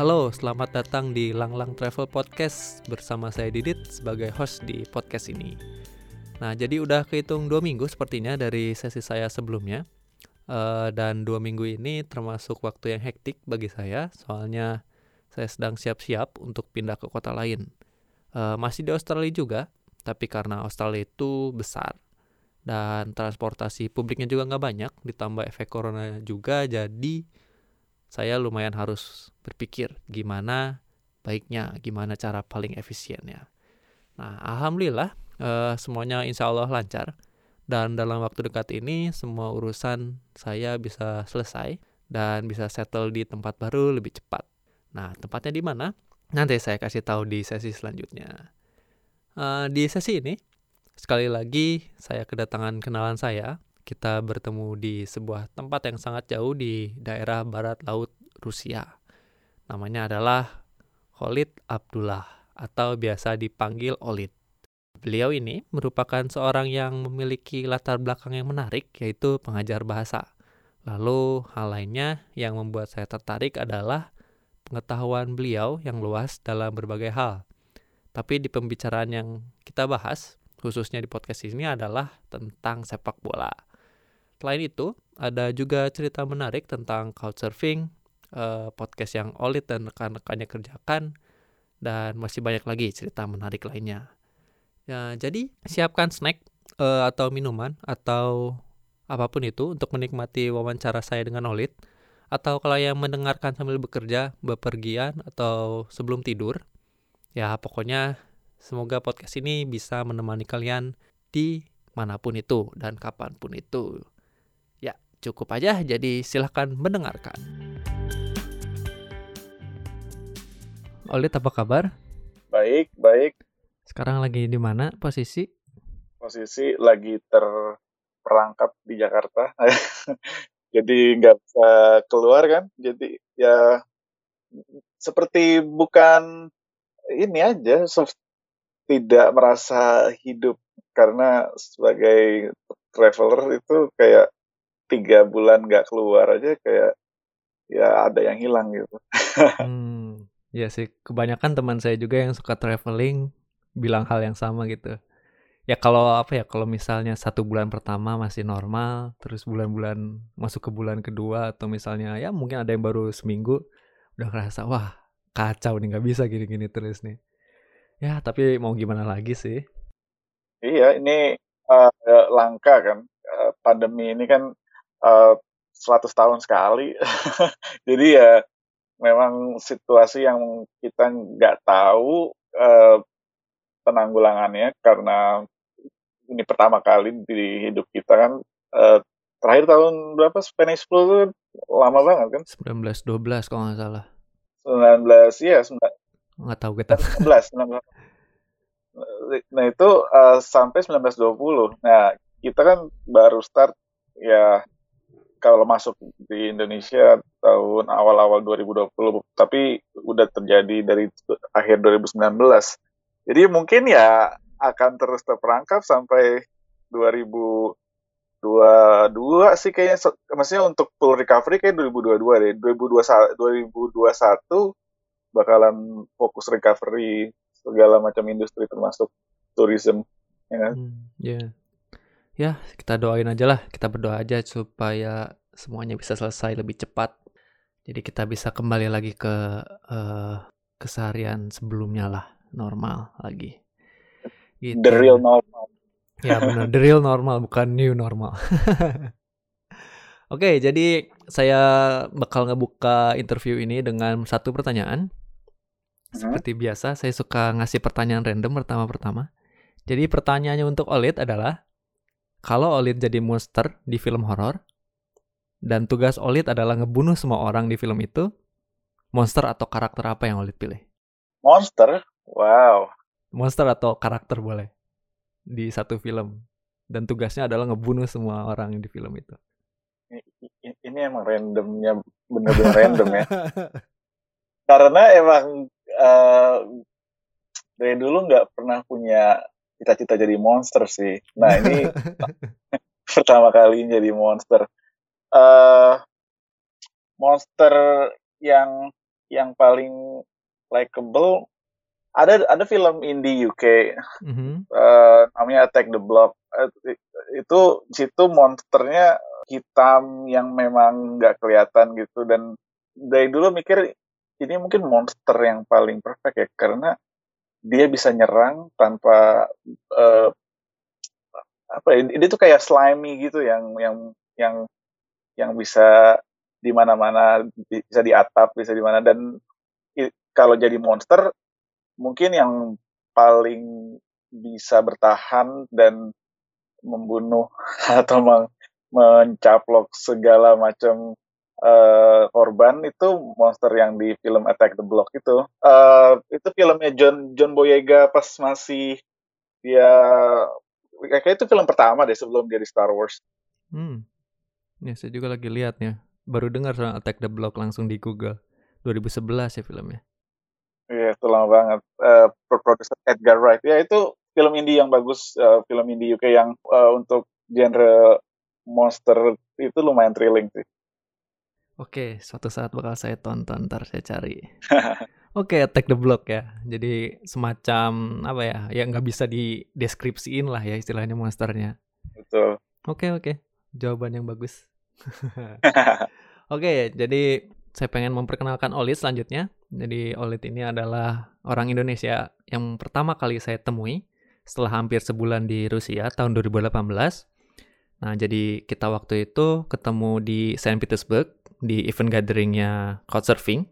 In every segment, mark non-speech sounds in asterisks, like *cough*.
Halo, selamat datang di Langlang Travel Podcast bersama saya Didit sebagai host di podcast ini. Nah, jadi udah kehitung dua minggu sepertinya dari sesi saya sebelumnya. Uh, dan dua minggu ini termasuk waktu yang hektik bagi saya, soalnya saya sedang siap-siap untuk pindah ke kota lain. Uh, masih di Australia juga, tapi karena Australia itu besar dan transportasi publiknya juga nggak banyak, ditambah efek corona juga, jadi saya lumayan harus berpikir gimana baiknya, gimana cara paling efisiennya. Nah, alhamdulillah uh, semuanya insya Allah lancar dan dalam waktu dekat ini semua urusan saya bisa selesai dan bisa settle di tempat baru lebih cepat. Nah, tempatnya di mana? Nanti saya kasih tahu di sesi selanjutnya. Uh, di sesi ini, sekali lagi saya kedatangan kenalan saya kita bertemu di sebuah tempat yang sangat jauh di daerah barat laut Rusia. Namanya adalah Khalid Abdullah atau biasa dipanggil Olid. Beliau ini merupakan seorang yang memiliki latar belakang yang menarik yaitu pengajar bahasa. Lalu hal lainnya yang membuat saya tertarik adalah pengetahuan beliau yang luas dalam berbagai hal. Tapi di pembicaraan yang kita bahas, khususnya di podcast ini adalah tentang sepak bola. Selain itu, ada juga cerita menarik tentang couchsurfing, uh, podcast yang Olit dan rekan-rekannya kerjakan, dan masih banyak lagi cerita menarik lainnya. Ya, jadi siapkan snack uh, atau minuman atau apa pun itu untuk menikmati wawancara saya dengan Olit. Atau kalau yang mendengarkan sambil bekerja, bepergian, atau sebelum tidur. Ya, pokoknya semoga podcast ini bisa menemani kalian di mana pun itu dan kapan pun itu cukup aja, jadi silahkan mendengarkan. Olit apa kabar? Baik, baik. Sekarang lagi di mana posisi? Posisi lagi terperangkap di Jakarta. *laughs* jadi nggak bisa keluar kan. Jadi ya seperti bukan ini aja, tidak merasa hidup karena sebagai traveler itu kayak tiga bulan nggak keluar aja kayak ya ada yang hilang gitu. *laughs* hmm, ya sih kebanyakan teman saya juga yang suka traveling bilang hal yang sama gitu. Ya kalau apa ya kalau misalnya satu bulan pertama masih normal, terus bulan-bulan masuk ke bulan kedua atau misalnya ya mungkin ada yang baru seminggu udah ngerasa wah kacau nih nggak bisa gini-gini terus nih. Ya tapi mau gimana lagi sih? Iya ini uh, langka kan uh, pandemi ini kan uh, 100 tahun sekali. *laughs* Jadi ya memang situasi yang kita nggak tahu uh, penanggulangannya karena ini pertama kali di hidup kita kan uh, terakhir tahun berapa? Spanish flu itu lama banget kan? 1912 kalau nggak salah. 19 iya nggak tahu kita. 19, 19 nah itu uh, sampai 1920 nah kita kan baru start ya kalau masuk di Indonesia tahun awal-awal 2020, tapi udah terjadi dari akhir 2019. Jadi mungkin ya akan terus terperangkap sampai 2022 sih kayaknya maksudnya untuk full recovery kayak 2022 deh. 2021 2021 bakalan fokus recovery segala macam industri termasuk tourism ya kan? Hmm, yeah ya kita doain aja lah. Kita berdoa aja supaya semuanya bisa selesai lebih cepat. Jadi kita bisa kembali lagi ke uh, keseharian sebelumnya lah normal lagi. Gitu. the real normal. Ya benar the real normal bukan new normal. *laughs* Oke jadi saya bakal ngebuka interview ini dengan satu pertanyaan. Hmm? seperti biasa saya suka ngasih pertanyaan random pertama-pertama. Jadi pertanyaannya untuk Olid adalah kalau Olid jadi monster di film horor dan tugas Olid adalah ngebunuh semua orang di film itu, monster atau karakter apa yang Olid pilih? Monster? Wow. Monster atau karakter boleh di satu film dan tugasnya adalah ngebunuh semua orang di film itu. Ini emang randomnya bener-bener random ya. Karena emang uh, dari dulu nggak pernah punya cita-cita jadi monster sih. Nah ini *laughs* pertama kali jadi monster. Uh, monster yang yang paling likable ada ada film indie UK Mhm. eh, namanya Attack the Block Eh, itu situ monsternya hitam yang memang nggak kelihatan gitu dan dari dulu mikir ini mungkin monster yang paling perfect ya karena dia bisa nyerang tanpa eh, apa ya, dia tuh kayak slimy gitu yang yang yang yang bisa di mana-mana bisa di atap bisa di mana dan kalau jadi monster mungkin yang paling bisa bertahan dan membunuh *laughs* atau mencaplok segala macam eh, korban itu monster yang di film Attack the Block itu Eh, itu filmnya John John Boyega pas masih dia kayak itu film pertama deh sebelum dia di Star Wars Hmm. Ya, saya juga lagi lihat ya. Baru dengar soal Attack the Block langsung di Google. 2011 ya filmnya. Iya, itu lama banget. Eh, produser Edgar Wright. Ya, itu film indie yang bagus, eh, film indie UK yang eh, untuk genre monster itu lumayan thrilling sih. Oke, suatu saat bakal saya tonton, ntar saya cari. *laughs* Oke, Attack the Block ya. Jadi semacam apa ya? Ya nggak bisa dideskripsiin lah ya istilahnya monsternya. Betul. Oke, oke. Jawaban yang bagus. *laughs* *laughs* Oke, jadi saya pengen memperkenalkan Olit selanjutnya. Jadi Olit ini adalah orang Indonesia yang pertama kali saya temui setelah hampir sebulan di Rusia tahun 2018. Nah, jadi kita waktu itu ketemu di Saint Petersburg di event gatheringnya Couchsurfing.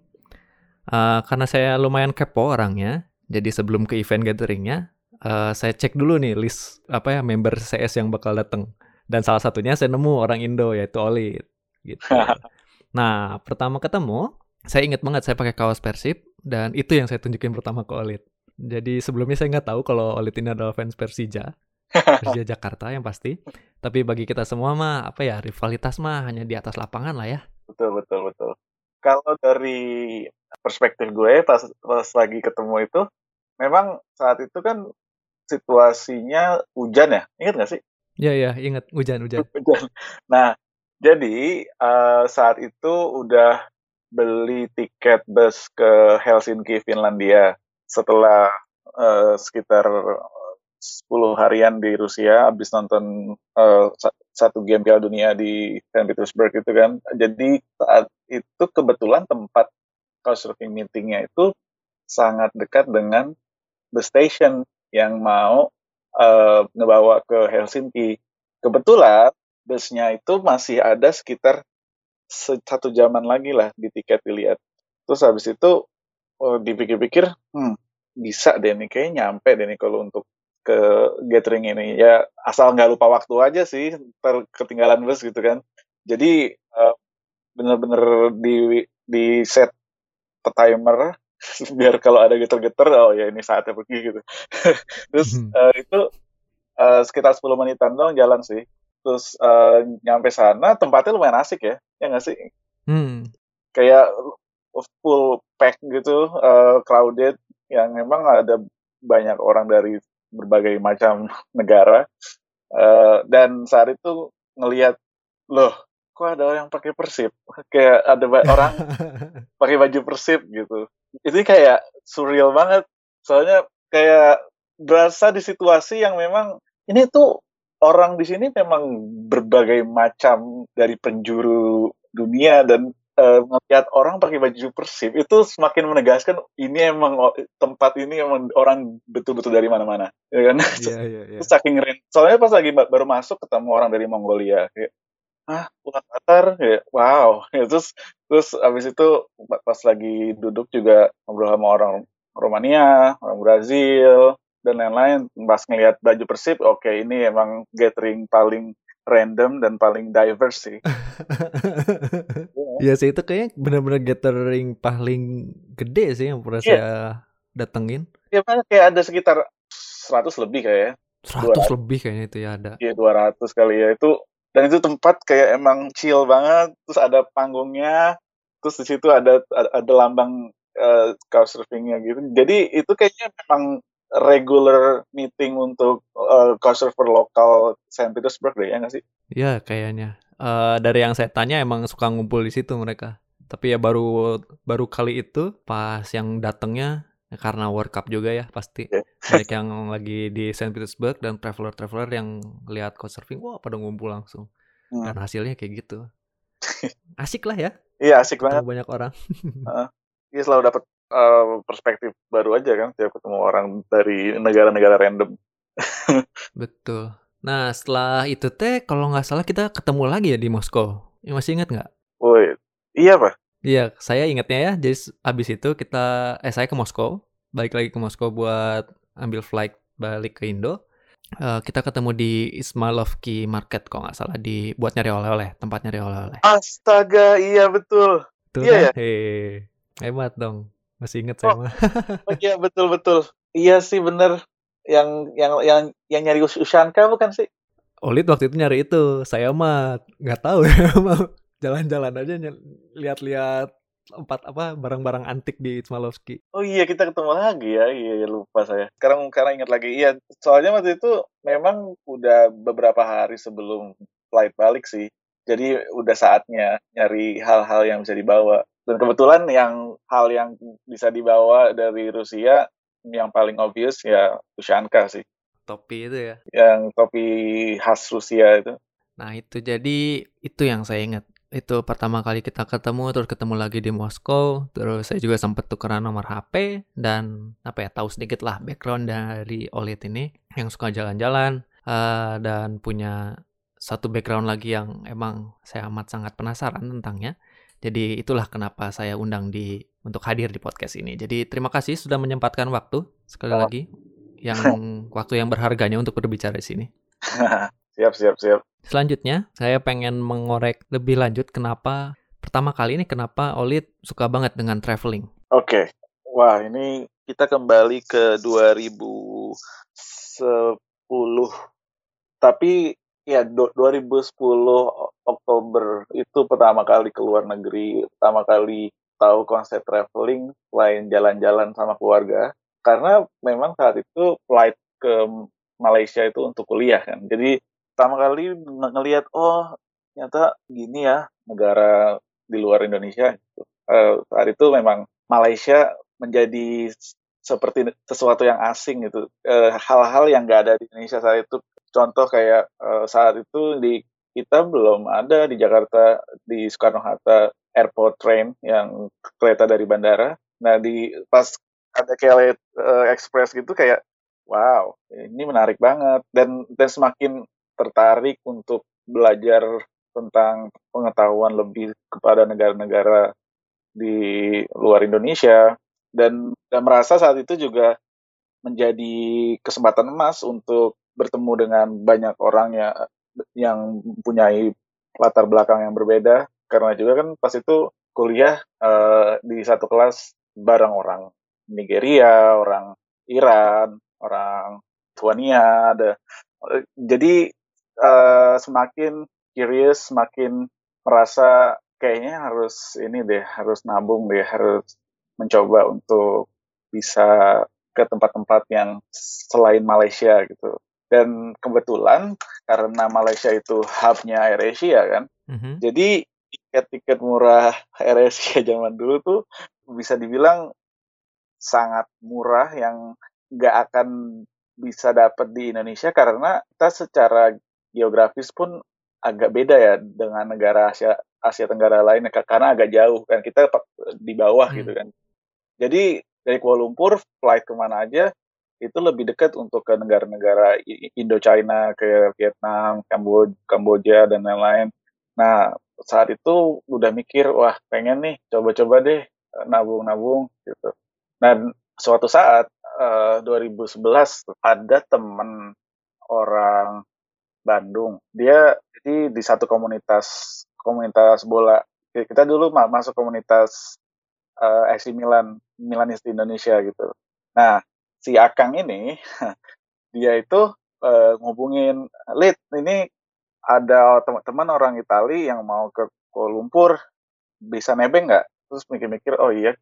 Eh, karena saya lumayan kepo orangnya, jadi sebelum ke event gatheringnya, eh, saya cek dulu nih list apa ya member CS yang bakal datang. Dan salah satunya saya nemu orang Indo yaitu Olit gitu. *laughs* Nah, pertama ketemu, saya ingat banget saya pakai kaos Persib dan itu yang saya tunjukin pertama ke Olit. Jadi sebelumnya saya nggak tahu kalau Olit ini adalah fans Persija, Persija *laughs* Jakarta yang pasti. Tapi bagi kita semua mah apa ya rivalitas mah hanya di atas lapangan lah ya. Betul, betul, betul. Kalau dari perspektif gue pas pas lagi ketemu itu, memang saat itu kan situasinya hujan ya, ingat nggak sih? Ya ya ingat hujan-hujan. *laughs* Hujan. Nah, jadi eh, saat itu udah beli tiket bus ke Helsinki, Finlandia. Setelah eh, sekitar 10 harian di Rusia, habis nonton sa- satu game Piala Dunia di Saint Petersburg itu kan. Jadi saat itu kebetulan tempat couchsurfing meetingnya itu sangat dekat dengan the station yang mau eh, ngebawa ke Helsinki. Kebetulan busnya itu masih ada sekitar se- satu jaman lagi lah di tiket dilihat. Terus habis itu oh, dipikir-pikir, hmm, bisa deh nih, kayaknya nyampe deh nih kalau untuk ke gathering ini. Ya asal nggak lupa waktu aja sih, ntar ketinggalan bus gitu kan. Jadi eh, bener-bener di di set timer *laughs* biar kalau ada geter-geter, oh ya ini saatnya pergi gitu. *laughs* Terus eh, itu eh, sekitar 10 menitan doang jalan sih. Terus eh, nyampe sana tempatnya lumayan asik ya, ya nggak sih? Hmm. Kayak full pack gitu, eh, crowded, yang memang ada banyak orang dari berbagai macam *laughs* negara. Eh, dan saat itu ngelihat, loh, kok ada orang yang pakai persib? *laughs* Kayak ada ba- orang *laughs* pakai baju persib gitu. Itu kayak surreal banget. Soalnya kayak berasa di situasi yang memang ini tuh orang di sini memang berbagai macam dari penjuru dunia dan melihat orang pakai baju persib itu semakin menegaskan ini emang tempat ini emang orang betul-betul dari mana-mana ya kan? Iya *laughs* iya iya. Terus saking rin soalnya pas lagi ba- baru masuk ketemu orang dari Mongolia kayak ah pulang Qatar kayak wow. *laughs* Ya, terus terus abis itu pa- pas lagi duduk juga ngobrol sama orang Romania orang Brazil dan lain-lain pas ngelihat baju persib oke ini emang gathering paling random dan paling diverse sih *laughs* Iya sih itu kayaknya bener-bener gathering paling gede sih yang pernah Iya. saya datengin. ya makanya kayak ada sekitar 100 lebih kayak ya 100 lebih kayaknya itu ya ada. Iya 200 kali ya itu dan itu tempat kayak emang chill banget terus ada panggungnya terus di situ ada ada, ada lambang uh, couchsurfingnya gitu jadi itu kayaknya memang regular meeting untuk uh, couchsurfer lokal Saint Petersburg deh ya nggak sih Iya kayaknya. Eh dari yang saya tanya emang suka ngumpul di situ mereka. Tapi ya baru baru kali itu pas yang datangnya ya karena World Cup juga ya pasti Iya. banyak yang *laughs* lagi di Saint Petersburg dan traveler-traveler yang lihat couchsurfing wah pada ngumpul langsung Hmm. dan hasilnya kayak gitu *laughs* asik lah ya Iya asik ketemu banget. banyak orang *laughs* Iya selalu dapat eh, perspektif baru aja kan tiap ketemu orang dari negara-negara random. betul nah setelah itu teh kalau nggak salah kita ketemu lagi ya di Moskow Ya, masih ingat nggak Woi, iya pak. Iya, saya ingatnya ya. Jadi abis itu kita, eh saya ke Moskow, balik lagi ke Moskow buat ambil flight balik ke Indo. Eh, kita ketemu di Ismailovki Market kalau nggak salah di buat nyari oleh-oleh, tempat nyari oleh-oleh. Astaga, iya betul. Tuh Iya kan? Hei, hebat dong. Masih inget saya Oh. mah. Oh, *laughs* iya betul betul. Iya sih bener. Yang yang yang yang nyari Us- Ushanka bukan sih? Olit waktu itu nyari itu, saya mah nggak tahu ya *laughs* mau jalan-jalan aja lihat-lihat empat apa barang-barang antik di Ismailovski. Oh iya kita ketemu lagi ya. Iya, iya, lupa saya. Sekarang sekarang ingat lagi. Iya, soalnya waktu itu memang udah beberapa hari sebelum flight balik sih. Jadi udah saatnya nyari hal-hal yang bisa dibawa. Dan kebetulan yang hal yang bisa dibawa dari Rusia yang paling obvious ya Ushanka sih. Topi itu ya. Yang topi khas Rusia itu. Nah itu jadi itu yang saya ingat. Itu pertama kali kita ketemu, terus ketemu lagi di Moskow, terus saya juga sempat tukeran nomor HP dan apa ya tahu sedikit lah background dari Olit ini yang suka jalan-jalan eh, dan punya satu background lagi yang emang saya amat sangat penasaran tentangnya. Jadi itulah kenapa saya undang di untuk hadir di podcast ini. Jadi terima kasih sudah menyempatkan waktu sekali Oh. lagi yang *laughs* waktu yang berharganya untuk berbicara di sini. *laughs* siap, siap, siap. Selanjutnya, saya pengen mengorek lebih lanjut kenapa pertama kali ini kenapa Olit suka banget dengan traveling. Oke. Wah, ini kita kembali ke 2010. Tapi ya do- 2010 Oktober itu pertama kali ke luar negeri, pertama kali tahu konsep traveling selain jalan-jalan sama keluarga. Karena memang saat itu flight ke Malaysia itu untuk kuliah kan. Jadi pertama kali ng- ngelihat oh ternyata gini ya negara di luar Indonesia. gitu. Eh, saat itu memang Malaysia menjadi seperti sesuatu yang asing gitu. Eh, hal-hal yang nggak ada di Indonesia saat itu. Contoh kayak eh, saat itu di kita belum ada di Jakarta di Soekarno Hatta airport train yang kereta dari bandara. Nah di pas ada kayak eh, express gitu kayak wow ini menarik banget dan dan semakin tertarik untuk belajar tentang pengetahuan lebih kepada negara-negara di luar Indonesia dan dan merasa saat itu juga menjadi kesempatan emas untuk bertemu dengan banyak orang yang yang mempunyai latar belakang yang berbeda karena juga kan pas itu kuliah eh, di satu kelas bareng orang Nigeria, orang Iran, orang Tuania ada jadi eh, semakin curious, semakin merasa kayaknya harus ini deh, harus nabung deh, harus mencoba untuk bisa ke tempat-tempat yang selain Malaysia gitu. Dan kebetulan karena Malaysia itu hubnya AirAsia kan, Mhm. jadi tiket-tiket murah AirAsia zaman dulu tuh bisa dibilang sangat murah yang nggak akan bisa dapat di Indonesia karena kita secara geografis pun agak beda ya dengan negara Asia Asia Tenggara lainnya ka- karena agak jauh kan kita di bawah Hmm. gitu kan. Jadi dari Kuala Lumpur flight ke mana aja itu lebih dekat untuk ke negara-negara I- Indo-China, ke Vietnam, Kambo- Kamboja dan lain-lain. Nah saat itu udah mikir wah pengen nih coba-coba deh eh, nabung-nabung gitu. Dan suatu saat eh, 2011 tuh, ada temen orang Bandung. Dia jadi di satu komunitas komunitas bola. Kita dulu ma- masuk komunitas eh, AC Milan, Milanis di Indonesia gitu. Nah, si Akang ini *laughs* dia itu eh, ngubungin Lid, ini ada teman-teman orang Itali yang mau ke Kuala Lumpur, bisa nebeng nggak? Terus mikir-mikir, oh iya,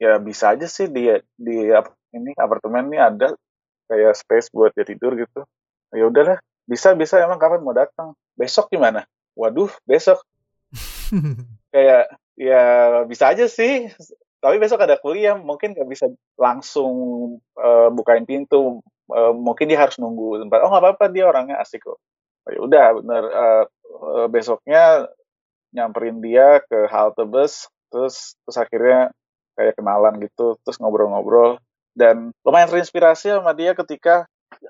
ya bisa aja sih dia di ini apartemen ini ada kayak space buat dia tidur gitu. Ya udahlah, bisa bisa emang kapan mau datang? Besok gimana? Waduh, besok *laughs* kayak ya bisa aja sih tapi besok ada kuliah mungkin nggak bisa langsung uh, bukain pintu. Uh, mungkin dia harus nunggu tempat. Oh nggak apa-apa dia orangnya asik kok. Oh, ya udah bener uh, besoknya nyamperin dia ke halte bus terus terus akhirnya kayak kenalan gitu terus ngobrol-ngobrol. Dan lumayan terinspirasi sama dia ketika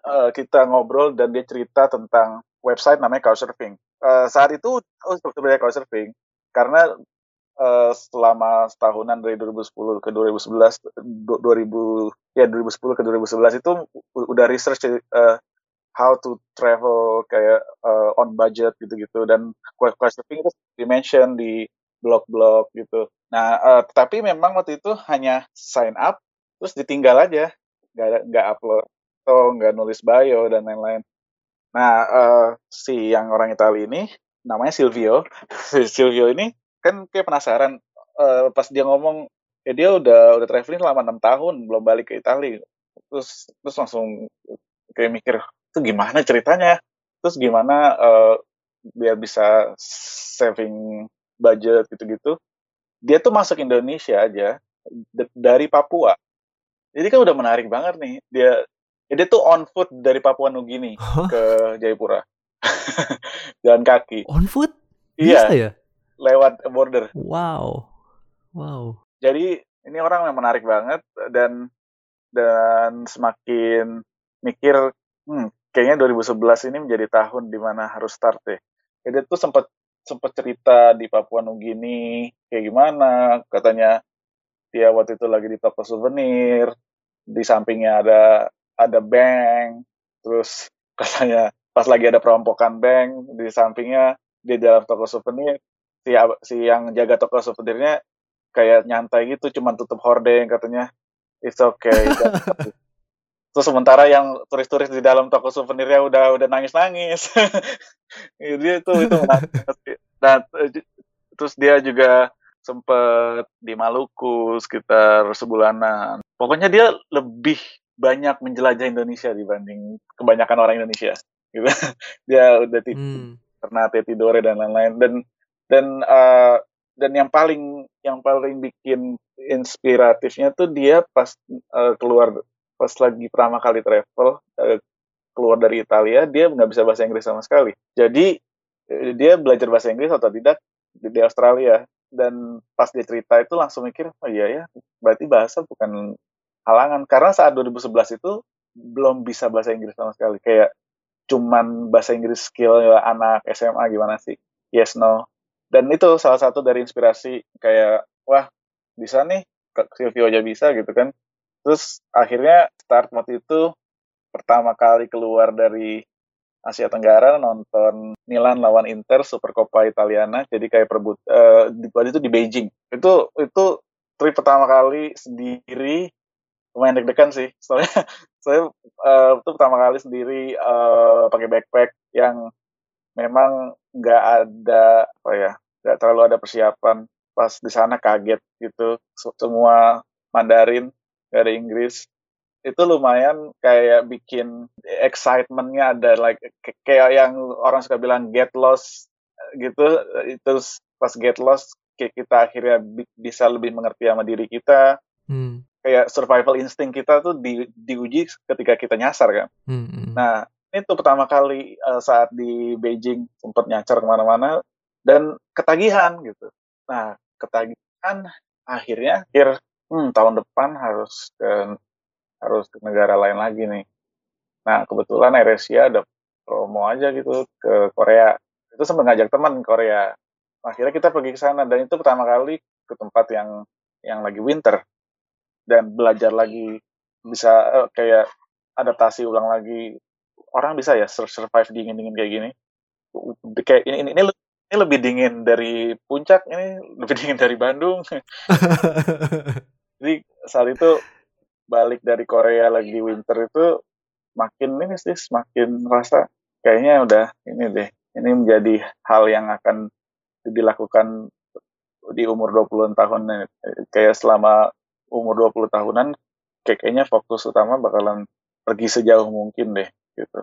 uh, kita ngobrol dan dia cerita tentang website namanya Couchsurfing. Uh, saat itu oh, sebenarnya Couchsurfing karena uh, selama setahunan dari 2010 ke 2011 2000 ya 2010 ke 2011 itu udah research uh, how to travel kayak uh, on budget gitu-gitu dan Couchsurfing itu dimention di blog-blog gitu. Nah, uh, tetapi memang waktu itu hanya sign up terus ditinggal aja, nggak nggak upload atau nggak nulis bio dan lain-lain. Nah, uh, si yang orang Italia ini namanya Silvio. *laughs* Silvio ini kan kayak penasaran uh, pas dia ngomong ya dia udah udah traveling selama enam tahun belum balik ke Italia terus terus langsung kayak mikir itu gimana ceritanya? Terus gimana uh, biar bisa saving budget gitu-gitu. Dia tuh masuk Indonesia aja dari Papua. Jadi kan udah menarik banget nih dia dia tuh on foot dari Papua Nugini huh? ke Jayapura. *laughs* Jalan kaki. On foot? Iya. Bisa ya lewat border. Wow, wow. Jadi ini orang yang menarik banget dan dan semakin mikir, hmm, kayaknya 2011 ini menjadi tahun di mana harus start deh. Jadi tuh sempat sempat cerita di Papua Nugini kayak gimana, katanya dia waktu itu lagi di toko souvenir, di sampingnya ada ada bank, terus *laughs* katanya pas lagi ada perampokan bank di sampingnya di dalam toko souvenir si si yang jaga toko souvenirnya kayak nyantai gitu cuman tutup hordeng katanya. It's okay *laughs* terus sementara yang turis-turis di dalam toko souvenirnya udah udah nangis-nangis. *laughs* Dia itu itu nah terus dia juga sempet di Maluku sekitar sebulanan. Pokoknya dia lebih banyak menjelajah Indonesia dibanding kebanyakan orang Indonesia gitu. *laughs* Dia udah hmm. pernah Tetidore dan lain-lain. Dan dan uh, dan yang paling yang paling bikin inspiratifnya tuh dia pas uh, keluar pas lagi pertama kali travel uh, keluar dari Italia dia nggak bisa bahasa Inggris sama sekali. Jadi dia belajar bahasa Inggris atau tidak di, di Australia. Dan pas dia cerita itu langsung mikir oh iya ya berarti bahasa bukan halangan. Karena saat 2011 itu belum bisa bahasa Inggris sama sekali. Kayak cuman bahasa Inggris skill anak SMA gimana sih? Yes no dan itu salah satu dari inspirasi kayak wah bisa nih Silvio aja bisa gitu kan. Terus akhirnya start waktu itu pertama kali keluar dari Asia Tenggara nonton Milan lawan Inter Super Coppa Italiana jadi kayak perebut uh, itu di Beijing. Itu itu trip pertama kali sendiri lumayan deg-degan sih. *laughs* Soalnya saya uh, itu pertama kali sendiri uh, pakai backpack yang memang nggak ada apa ya nggak terlalu ada persiapan pas di sana kaget gitu semua Mandarin nggak ada Inggris itu lumayan kayak bikin excitementnya ada like kayak yang orang suka bilang get lost gitu itu pas get lost kayak kita akhirnya bisa lebih mengerti sama diri kita hmm. kayak survival instinct kita tuh di, diuji ketika kita nyasar kan hmm. hmm. nah itu pertama kali uh, saat di Beijing sempat nyasar ke mana-mana dan ketagihan gitu. Nah, ketagihan akhirnya akhir hmm, tahun depan harus ke harus ke negara lain lagi nih. Nah, kebetulan AirAsia ada promo aja gitu ke Korea. Itu sempat ngajak teman Korea. Akhirnya kita pergi ke sana dan itu pertama kali ke tempat yang yang lagi winter dan belajar lagi bisa uh, kayak adaptasi ulang lagi orang bisa ya survive dingin dingin kayak gini. Kayak ini ini, ini ini lebih dingin dari puncak ini lebih dingin dari Bandung. *laughs* Jadi saat itu balik dari Korea lagi winter itu makin ini sih semakin rasa kayaknya udah ini deh ini menjadi hal yang akan dilakukan di umur 20 tahun kayak selama umur 20 tahunan kayaknya fokus utama bakalan pergi sejauh mungkin deh gitu.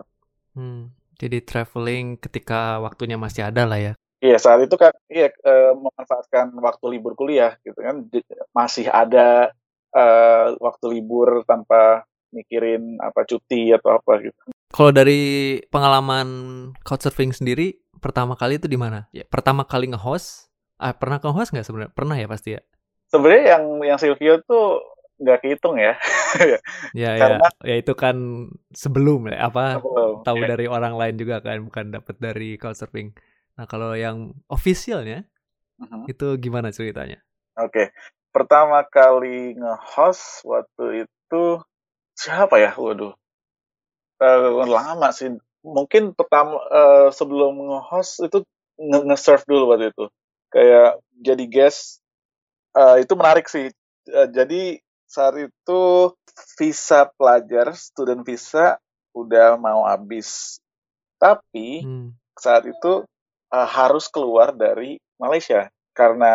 Hmm, jadi traveling ketika waktunya masih ada lah ya. Iya saat itu kan iya uh, memanfaatkan waktu libur kuliah gitu kan masih ada uh, waktu libur tanpa mikirin apa cuti atau apa gitu. Kalau dari pengalaman couchsurfing sendiri pertama kali itu di mana? Ya, pertama kali nge-host, ah, pernah nge-host nggak sebenarnya? Pernah ya pasti ya. Sebenarnya yang yang Silvio tuh nggak kehitung ya. ya, ya. Karena, ya, ya itu kan sebelum ya apa sebelum, tahu ya. dari orang lain juga kan, bukan dapat dari couchsurfing. Nah kalau yang officialnya uh-huh. itu gimana ceritanya? Oke, okay. pertama kali nge-host waktu itu siapa ya? Waduh, uh, lama sih. Mungkin pertama uh, sebelum nge-host itu nge-serve dulu waktu itu. Kayak jadi guest uh, itu menarik sih. Uh, jadi saat itu visa pelajar, student visa udah mau habis. Tapi hmm. saat itu uh, harus keluar dari Malaysia karena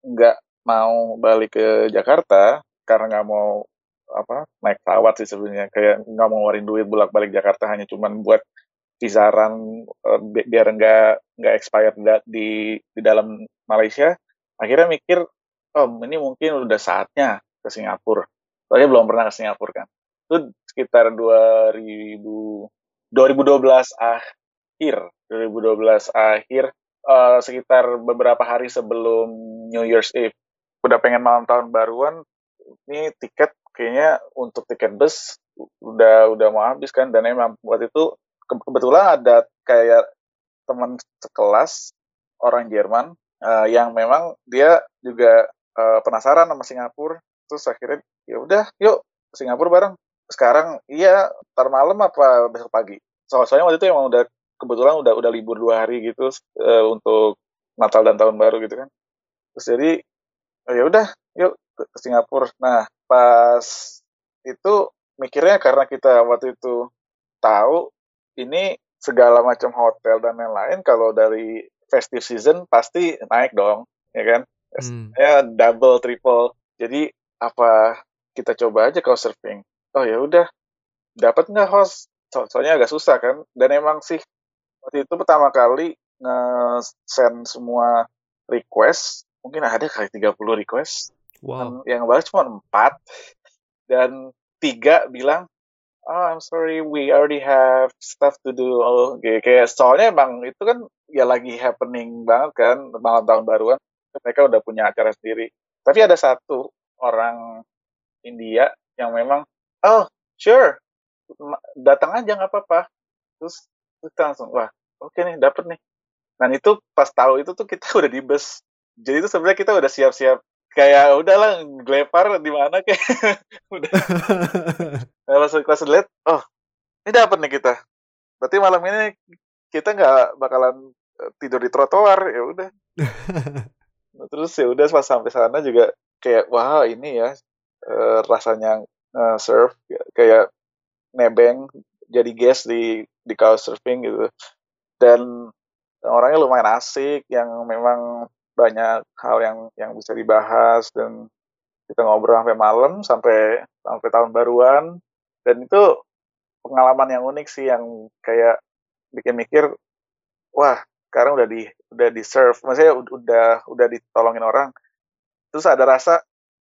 nggak mau balik ke Jakarta karena nggak mau apa naik pesawat sih sebenarnya kayak nggak mau ngeluarin duit bolak balik Jakarta hanya cuman buat kisaran uh, biar nggak nggak expired di di dalam Malaysia akhirnya mikir oh ini mungkin udah saatnya ke Singapura. Soalnya belum pernah ke Singapura kan. Itu sekitar 2000 2012 akhir 2012 akhir uh, sekitar beberapa hari sebelum New Year's Eve. Udah pengen malam tahun baruan ini tiket kayaknya untuk tiket bus udah udah mau habis kan. Dan emang buat itu ke kebetulan ada kayak teman sekelas orang Jerman uh, yang memang dia juga uh, penasaran sama Singapura terus akhirnya ya udah yuk Singapura bareng. Sekarang iya ntar malam apa besok pagi? Soalnya waktu itu emang udah kebetulan udah udah libur dua hari gitu uh, untuk Natal dan Tahun Baru gitu kan. Terus jadi oh, ya udah yuk ke Singapura. Nah pas itu mikirnya karena kita waktu itu tahu ini segala macam hotel dan lain-lain kalau dari festive season pasti naik dong ya kan hmm. ya double triple. Jadi apa kita coba aja kalau surfing? Oh ya udah. Dapat nggak host? So soalnya agak susah kan? Dan emang sih waktu itu pertama kali nge-send semua request mungkin ada kali 30 request. Wow. yang balas cuma 4 dan tiga bilang oh I'm sorry we already have stuff to do. Oh, kayak, kayak soalnya emang itu kan ya lagi happening banget kan malam tahun baruan mereka udah punya acara sendiri. Tapi ada satu orang India yang memang oh sure datang aja nggak apa-apa. Terus kita langsung wah oke okay nih dapet nih. Dan itu pas tahu itu tuh kita *laughs* udah di bus. Jadi itu sebenarnya kita udah siap-siap kayak udahlah glepar di mana kayak *laughs* udah. Nah, pas kelas lihat oh ini dapat nih kita. Berarti malam ini kita nggak bakalan eh, tidur di trotoar ya udah *laughs* terus ya udah pas sampai sana juga kayak wah ini ya uh, rasanya uh, surf kayak nebeng jadi guest di di couchsurfing gitu. Dan orangnya lumayan asik yang memang banyak hal yang yang bisa dibahas dan kita ngobrol sampai malam sampai sampai tahun baruan. Dan itu pengalaman yang unik sih yang kayak bikin mikir wah sekarang udah di udah di serve maksudnya udah udah ditolongin orang terus ada rasa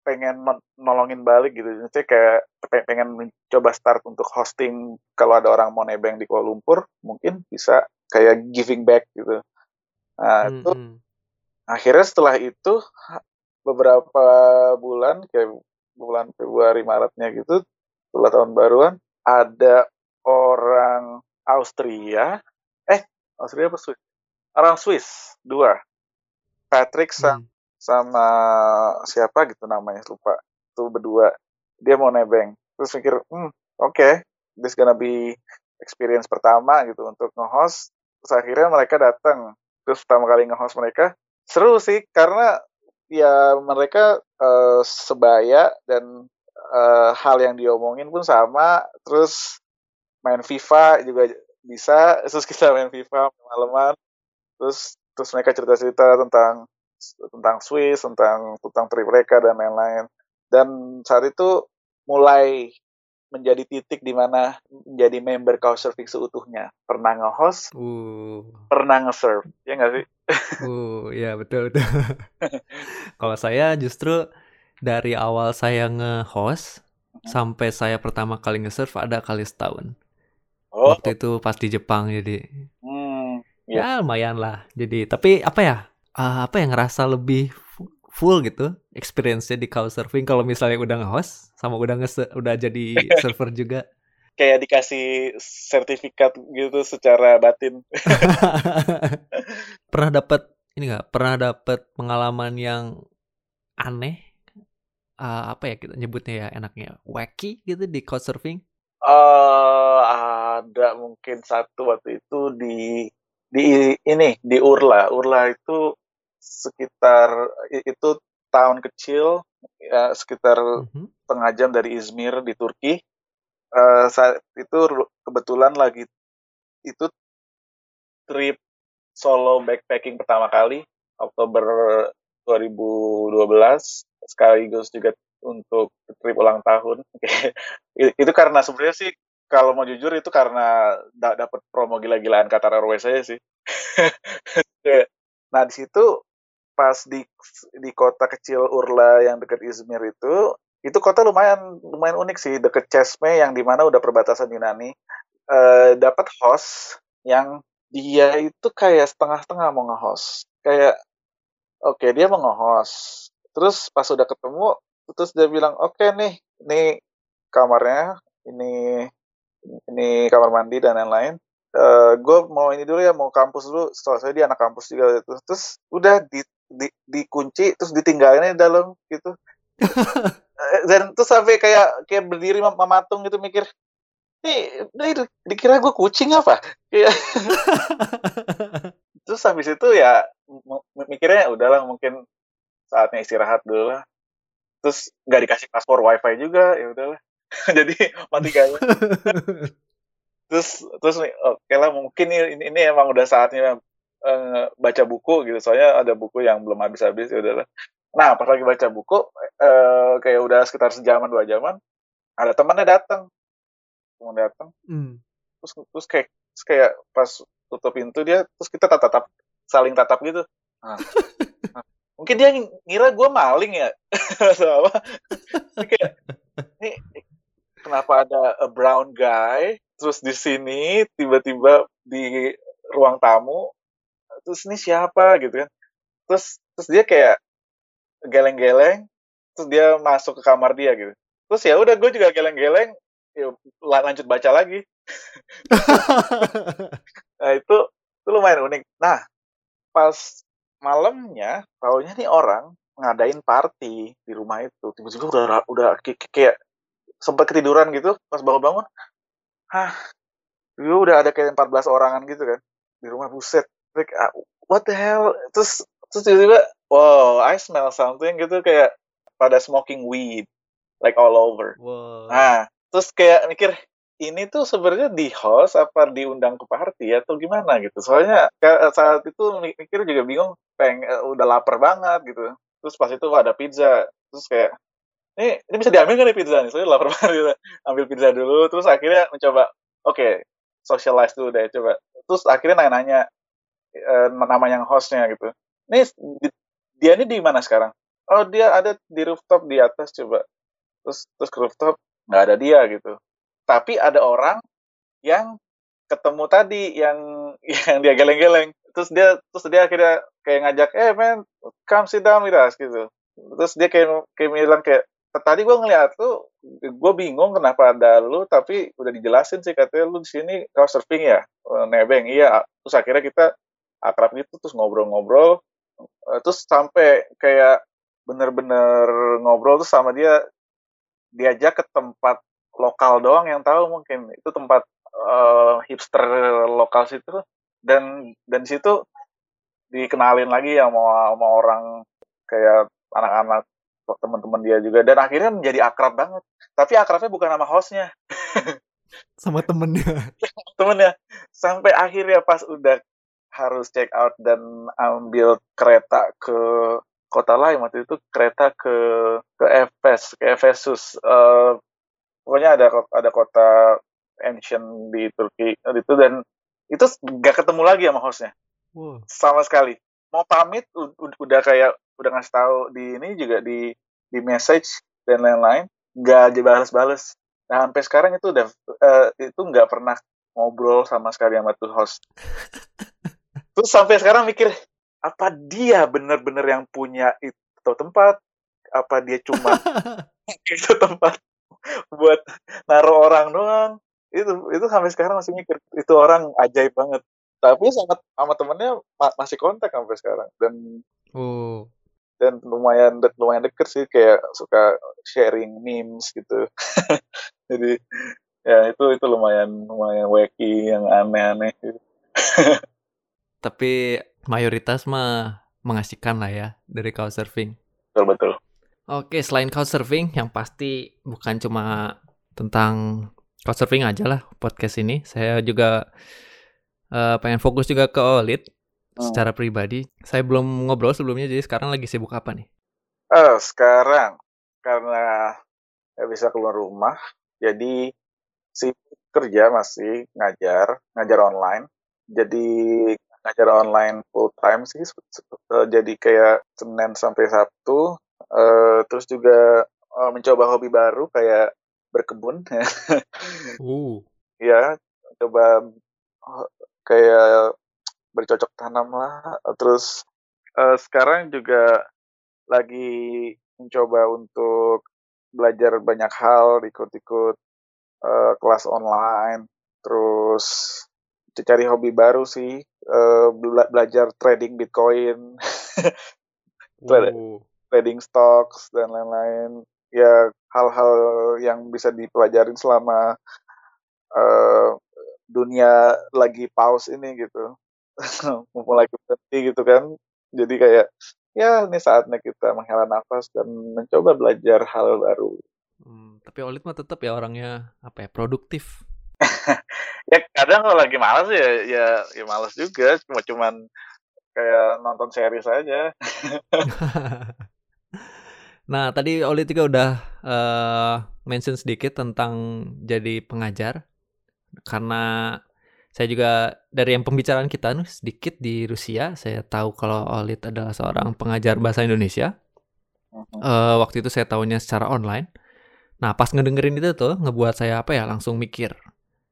pengen nolongin balik gitu maksudnya kayak pengen mencoba start untuk hosting kalau ada orang mau nebeng di Kuala Lumpur mungkin bisa kayak giving back gitu. Nah, hmm. itu hmm. akhirnya setelah itu beberapa bulan kayak bulan Februari Maretnya gitu setelah tahun baruan ada orang Austria eh Austria apa Swiss orang Swiss dua. Patrick sama, hmm. sama siapa gitu namanya lupa. Tuh berdua. Dia mau nebeng. Terus mikir hmm oke. Okay, this gonna be experience pertama gitu untuk nge-host. Terus akhirnya mereka datang terus pertama kali nge-host mereka seru sih. Karena ya mereka uh, sebaya dan uh, hal yang diomongin pun sama. Terus main FIFA juga bisa. Terus kita main FIFA malaman terus terus mereka cerita-cerita tentang tentang Swiss tentang tentang trip mereka dan lain-lain dan saat itu mulai menjadi titik di mana menjadi member Couchsurfing seutuhnya. Pernah nge-host, Uh. pernah nge-serve, ya nggak sih? *laughs* Uh, ya betul betul. *laughs* Kalau saya justru dari awal saya nge-host Mhm. sampai saya pertama kali nge-serve ada kali setahun. Oh, Waktu itu pas di Jepang jadi hmm, ya lumayan lah. Jadi tapi apa ya? ah, apa yang ngerasa lebih fu- full gitu experience-nya di Couchsurfing kalau misalnya udah nge-host sama udah nge udah jadi *laughs* server juga. kayak dikasih sertifikat gitu secara batin. *laughs* Pernah dapat ini nggak? Pernah dapat pengalaman yang aneh? Ah, apa ya kita nyebutnya ya enaknya wacky gitu di Couchsurfing? eh ada mungkin satu waktu itu di di ini di Urla. Urla itu sekitar itu tahun kecil ya sekitar Mhm. setengah jam dari Izmir di Turki. Eh, saat itu kebetulan lagi itu trip solo backpacking pertama kali Oktober 2012 sekaligus juga untuk trip ulang tahun. *laughs* Itu karena sebenarnya sih kalau mau jujur itu karena da- dapat promo gila-gilaan Qatar Airways aja sih. *laughs* Nah di situ pas di di kota kecil Urla yang dekat Izmir itu itu kota lumayan lumayan unik sih. Deket Chesme yang di mana udah perbatasan Yunani. Eh dapat host yang dia itu kayak setengah-setengah mau nge-host. Kayak oke dia mau nge-host. Terus pas udah ketemu terus dia bilang oke nih ini kamarnya ini ini kamar mandi dan lain-lain gue mau ini dulu ya mau kampus dulu. Soalnya dia anak kampus juga. Terus, terus udah di, di dikunci terus ditinggalin di dalam gitu. *laughs* Eh, dan terus sampai kayak kayak berdiri mem- mematung gitu mikir nih ini dikira gue kucing apa? Kayak *laughs* terus habis itu ya mikirnya udahlah mungkin saatnya istirahat dulu lah. Terus nggak dikasih paspor wifi juga ya udahlah *laughs* jadi mati gaya *laughs* terus terus nih, oke lah mungkin ini, ini, emang udah saatnya eh, baca buku gitu. Soalnya ada buku yang belum habis-habis ya udahlah. Nah pas lagi baca buku eh, kayak udah sekitar sejaman dua jaman ada temannya datang teman datang Hmm. terus terus kayak terus kayak pas tutup pintu dia terus kita tatap tatap saling tatap gitu. Nah, nah, mungkin dia ngira gue maling ya? *laughs* Atau apa? Ini kayak ini kenapa ada a brown guy terus di sini tiba-tiba di ruang tamu terus ini siapa gitu kan. Terus terus dia kayak geleng-geleng terus dia masuk ke kamar dia gitu. Terus ya udah gue juga geleng-geleng ya la- lanjut baca lagi. *laughs* Nah itu itu lumayan unik. Nah pas malamnya taunya nih orang ngadain party di rumah itu. Tiba-tiba udah udah kayak sempat ketiduran gitu pas bangun-bangun hah gue udah ada kayak 14 orangan gitu kan di rumah buset like, ah, what the hell? Terus terus tiba-tiba wow I smell something gitu kayak pada smoking weed like all over. Wow. nah terus kayak mikir ini tuh sebenarnya di host apa diundang ke party atau gimana? Gitu. Soalnya saat itu mi- mikir juga bingung peng eh, udah lapar banget gitu. Terus pas itu ada pizza terus kayak ini ini bisa diambil kan nih pizza nih? Soalnya lapar *laughs* banget gitu. Ambil pizza dulu terus akhirnya mencoba oke socialize dulu deh coba. Terus akhirnya nanya-nanya eh, nama yang hostnya gitu. Ini di- dia ini di mana sekarang? Oh dia ada di rooftop di atas coba. Terus terus ke rooftop nggak ada dia gitu. Tapi ada orang yang ketemu tadi yang *laughs* yang dia geleng-geleng. Terus dia terus dia akhirnya kayak ngajak eh man come sit down with us gitu. Terus dia kayak kayak bilang kayak tadi gue ngeliat tuh gue bingung kenapa ada lu tapi udah dijelasin sih katanya lu di sini kau surfing ya? "Oh, nebeng. Iya terus akhirnya kita akrab gitu terus ngobrol-ngobrol. Eh, terus sampai kayak bener-bener ngobrol tuh sama dia diajak ke tempat lokal doang yang tahu mungkin. Itu tempat eh, hipster lokal situ. Dan dan situ dikenalin lagi ya sama, sama orang kayak anak-anak teman-teman dia juga. Dan akhirnya menjadi akrab banget. Tapi akrabnya bukan sama hostnya. *laughs* Sama temennya. *laughs* temennya. Sampai akhirnya pas udah harus check out dan ambil kereta ke kota lain waktu itu kereta ke ke Efes ke Efesus. Eh, pokoknya ada ada kota ancient di Turki itu dan itu nggak ketemu lagi sama hostnya. Wow. sama sekali. Mau pamit udah kayak udah ngasih tahu di ini juga di di message dan lain-lain nggak dibalas-balas nah sampai sekarang itu udah uh, itu nggak pernah ngobrol sama sekali sama tuh host. *laughs* Terus sampai sekarang mikir apa dia bener-bener yang punya itu tempat? Apa dia cuma *laughs* *laughs* itu tempat buat naruh orang doang? Itu itu sampai sekarang masih mikir itu orang ajaib banget. Tapi sangat sama temennya ma masih kontak sampai sekarang dan oh. Dan lumayan de lumayan deket sih kayak suka sharing memes gitu *laughs* jadi ya itu itu lumayan lumayan wacky yang aneh-aneh gitu. *laughs* tapi mayoritas mah mengasihkan lah ya dari couchsurfing betul betul oke selain couchsurfing yang pasti bukan cuma tentang Couchsurfing aja lah podcast ini. Saya juga uh, pengen fokus juga ke Olit hmm. secara pribadi. Saya belum ngobrol sebelumnya, jadi sekarang lagi sibuk apa nih? Uh, sekarang karena ya bisa keluar rumah, jadi sibuk kerja masih ngajar, ngajar online. Jadi ngajar online full time sih, jadi kayak Senin sampai Sabtu. Uh, terus juga uh, mencoba hobi baru kayak berkebun. *laughs* uh. Ya, coba kayak bercocok tanam lah. Terus uh, sekarang juga lagi mencoba untuk belajar banyak hal, ikut-ikut uh, kelas online, terus cari hobi baru sih, uh, bela belajar trading Bitcoin, *laughs* uh. trading stocks dan lain-lain. Ya hal-hal yang bisa dipelajarin selama uh, dunia lagi pause ini gitu *laughs* mumpung lagi berhenti gitu kan. Jadi kayak ya ini saatnya kita menghela nafas dan mencoba belajar hal baru. Hmm, tapi Olit mah tetap ya orangnya apa ya produktif. *laughs* Ya kadang kalau lagi malas ya ya ya malas juga. Cuma cuman kayak nonton series aja. *laughs* Nah, tadi Oli juga udah uh, mention sedikit tentang jadi pengajar. Karena saya juga dari yang pembicaraan kita nih sedikit di Rusia, saya tahu kalau Olit adalah seorang pengajar bahasa Indonesia. Uh, waktu itu saya tahunya secara online. Nah, pas ngedengerin itu tuh ngebuat saya apa ya langsung mikir.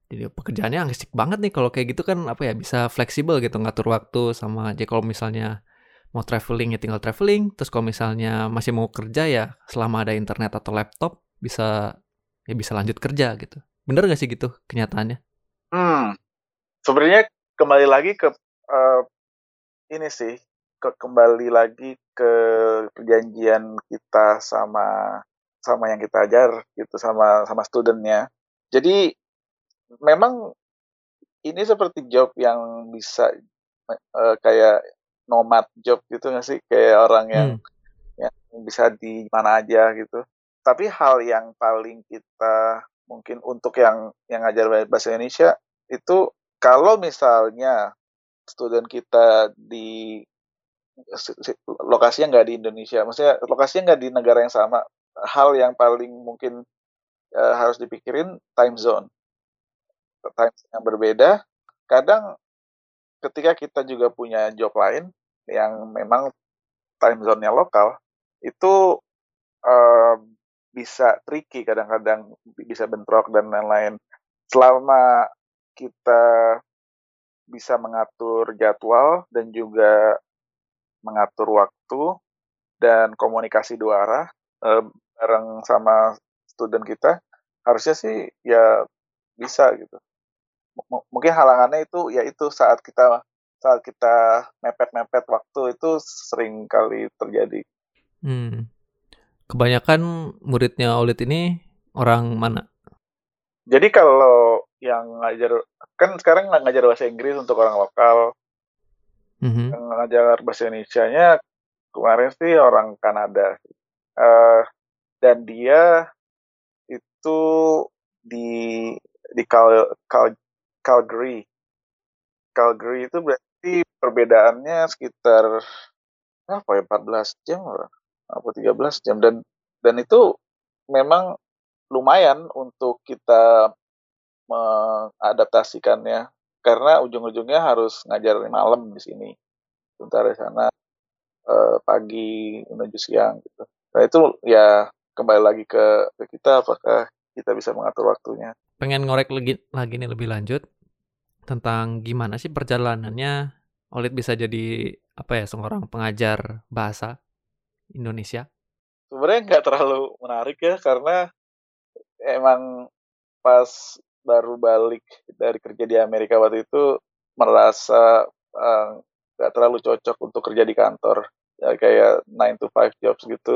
Jadi pekerjaannya asik banget nih kalau kayak gitu kan apa ya bisa fleksibel gitu ngatur waktu sama aja kalau misalnya mau traveling ya tinggal traveling terus kalau misalnya masih mau kerja ya selama ada internet atau laptop bisa ya bisa lanjut kerja gitu bener gak sih gitu kenyataannya hmm sebenarnya kembali lagi ke uh, ini sih ke kembali lagi ke perjanjian kita sama sama yang kita ajar gitu sama sama studentnya. Jadi memang ini seperti job yang bisa uh, kayak nomad job gitu nggak sih? Kayak orang yang hmm. yang bisa di mana aja gitu. Tapi hal yang paling kita mungkin untuk yang yang ngajar bahasa Indonesia itu kalau misalnya student kita di lokasinya nggak di Indonesia, maksudnya lokasinya nggak di negara yang sama, hal yang paling mungkin uh, harus dipikirin time zone, time zone yang berbeda. Kadang ketika kita juga punya job lain yang memang time zone-nya lokal, itu uh, bisa tricky kadang-kadang bisa bentrok dan lain-lain. Selama kita bisa mengatur jadwal dan juga mengatur waktu dan komunikasi dua arah uh, bareng sama student kita, harusnya sih ya bisa gitu mungkin halangannya itu yaitu saat kita saat kita mepet-mepet waktu itu sering kali terjadi. Hmm. Kebanyakan muridnya Olit ini orang mana? Jadi kalau yang ngajar kan sekarang ngajar bahasa Inggris untuk orang lokal, mm-hmm. yang ngajar bahasa Indonesia-nya kemarin sih orang Kanada, uh, dan dia itu di di Cal, Cal, Calgary. Calgary itu berarti perbedaannya sekitar apa ya 14 jam apa 13 jam dan dan itu memang lumayan untuk kita mengadaptasikannya. Karena ujung-ujungnya harus ngajar malam di sini. Sebentar di sana eh, pagi menuju siang gitu. Nah itu ya kembali lagi ke, ke kita apakah kita bisa mengatur waktunya. Pengen ngorek lagi lagi nih lebih lanjut tentang gimana sih perjalanannya. Olit bisa jadi apa ya seorang pengajar bahasa Indonesia? Sebenarnya nggak terlalu menarik ya karena emang pas baru balik dari kerja di Amerika waktu itu merasa eh, nggak uh, terlalu cocok untuk kerja di kantor. Ya kayak 9 to 5 jobs gitu.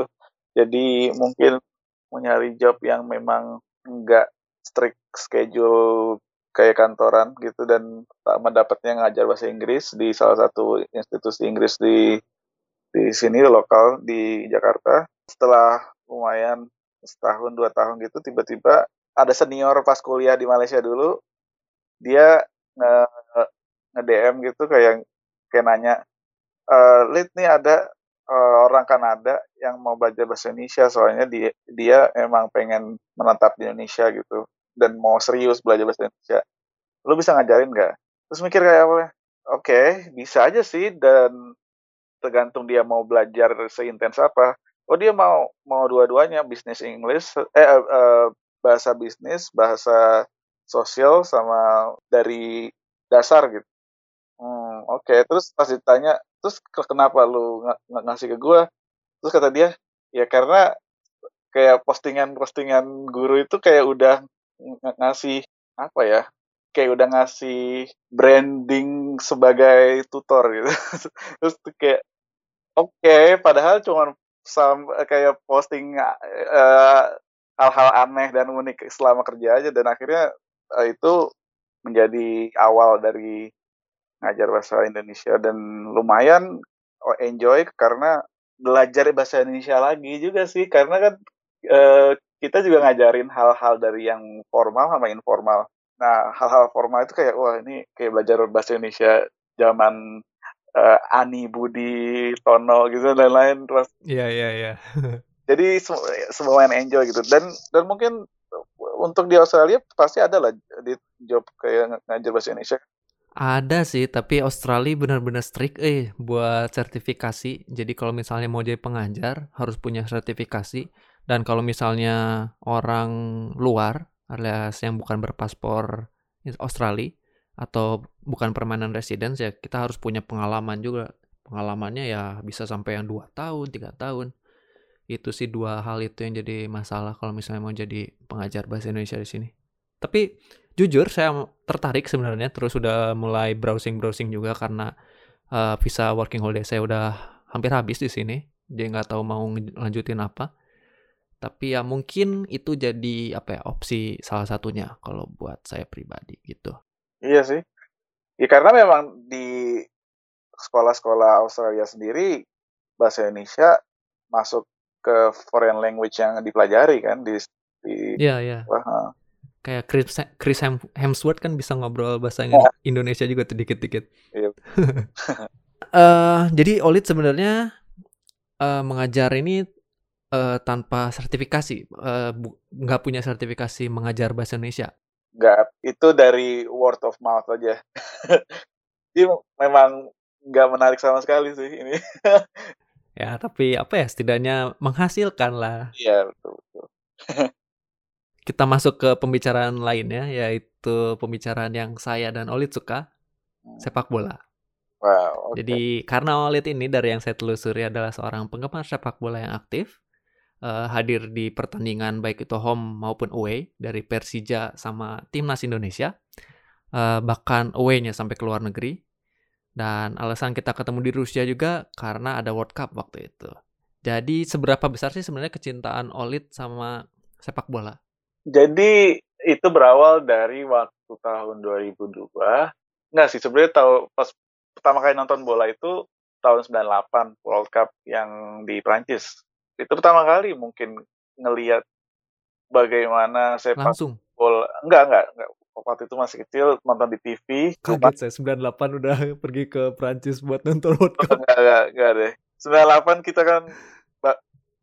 Jadi mungkin mau nyari job yang memang nggak strict schedule kayak kantoran gitu dan tak mendapatnya ngajar bahasa Inggris di salah satu institusi Inggris di di sini lokal di Jakarta. Setelah lumayan setahun dua tahun gitu tiba-tiba ada senior pas kuliah di Malaysia dulu dia nge, nge DM gitu kayak kayak nanya e, Lid nih ada uh, orang Kanada yang mau belajar bahasa Indonesia soalnya dia dia emang pengen menetap di Indonesia gitu dan mau serius belajar bahasa Indonesia. Lu bisa ngajarin nggak? Terus mikir kayak apa? Oke okay, bisa aja sih dan tergantung dia mau belajar seintens apa. Oh dia mau mau dua-duanya bisnis English eh uh, bahasa bisnis, bahasa sosial sama dari dasar gitu. Hmm, oke. Okay. Terus pas ditanya, terus kenapa lu ng ngasih ke gue? Terus kata dia, ya karena kayak postingan-postingan guru itu kayak udah ng ngasih apa ya? Kayak udah ngasih branding sebagai tutor gitu. *laughs* terus kayak oke, okay, padahal cuma kayak posting uh, hal-hal aneh dan unik selama kerja aja dan akhirnya uh, itu menjadi awal dari ngajar bahasa Indonesia dan lumayan oh, enjoy karena belajar bahasa Indonesia lagi juga sih karena kan uh, kita juga ngajarin hal-hal dari yang formal sama informal. Nah, hal-hal formal itu kayak wah ini kayak belajar bahasa Indonesia zaman uh, Ani Budi Tono gitu dan lain terus. Iya iya iya. *laughs* jadi semua yang enjoy gitu dan dan mungkin untuk di Australia pasti ada lah di job kayak ngajar bahasa Indonesia ada sih, tapi Australia benar-benar strict eh buat sertifikasi. Jadi kalau misalnya mau jadi pengajar harus punya sertifikasi. Dan kalau misalnya orang luar alias yang bukan berpaspor Australia atau bukan permanent residence ya kita harus punya pengalaman juga. Pengalamannya ya bisa sampai yang dua tahun, tiga tahun itu sih dua hal itu yang jadi masalah kalau misalnya mau jadi pengajar bahasa Indonesia di sini. Tapi jujur saya tertarik sebenarnya terus sudah mulai browsing-browsing juga karena uh, visa working holiday saya udah hampir habis di sini. Jadi nggak tahu mau lanjutin apa. Tapi ya mungkin itu jadi apa ya opsi salah satunya kalau buat saya pribadi gitu. Iya sih. Ya karena memang di sekolah-sekolah Australia sendiri bahasa Indonesia masuk ke foreign language yang dipelajari kan di di Iya, iya. Uh, Kayak Chris Chris Hemsworth kan bisa ngobrol bahasa yeah. Indonesia juga tuh dikit-dikit. Iya. uh, *laughs* jadi Olit sebenarnya uh, mengajar ini uh, tanpa sertifikasi, uh, nggak punya sertifikasi mengajar bahasa Indonesia. Nggak, itu dari word of mouth aja. *laughs* Jadi memang nggak menarik sama sekali sih ini. *laughs* Ya, tapi apa ya setidaknya menghasilkan lah. Iya, betul betul. *laughs* Kita masuk ke pembicaraan lainnya yaitu pembicaraan yang saya dan Olit suka, hmm. sepak bola. Wow, okay. Jadi karena Olit ini dari yang saya telusuri adalah seorang penggemar sepak bola yang aktif, uh, hadir di pertandingan baik itu home maupun away dari Persija sama timnas Indonesia, uh, bahkan away-nya sampai ke luar negeri. Dan alasan kita ketemu di Rusia juga karena ada World Cup waktu itu. Jadi seberapa besar sih sebenarnya kecintaan Olit sama sepak bola? Jadi itu berawal dari waktu tahun 2002. Enggak sih, sebenarnya tahu pas pertama kali nonton bola itu tahun 98 World Cup yang di Prancis. Itu pertama kali mungkin ngelihat bagaimana sepak Langsung. bola. Enggak, enggak, enggak waktu itu masih kecil nonton di TV. Kaget saya 98 udah *laughs* pergi ke Prancis buat nonton World Cup. enggak, enggak, enggak deh. 98 kita kan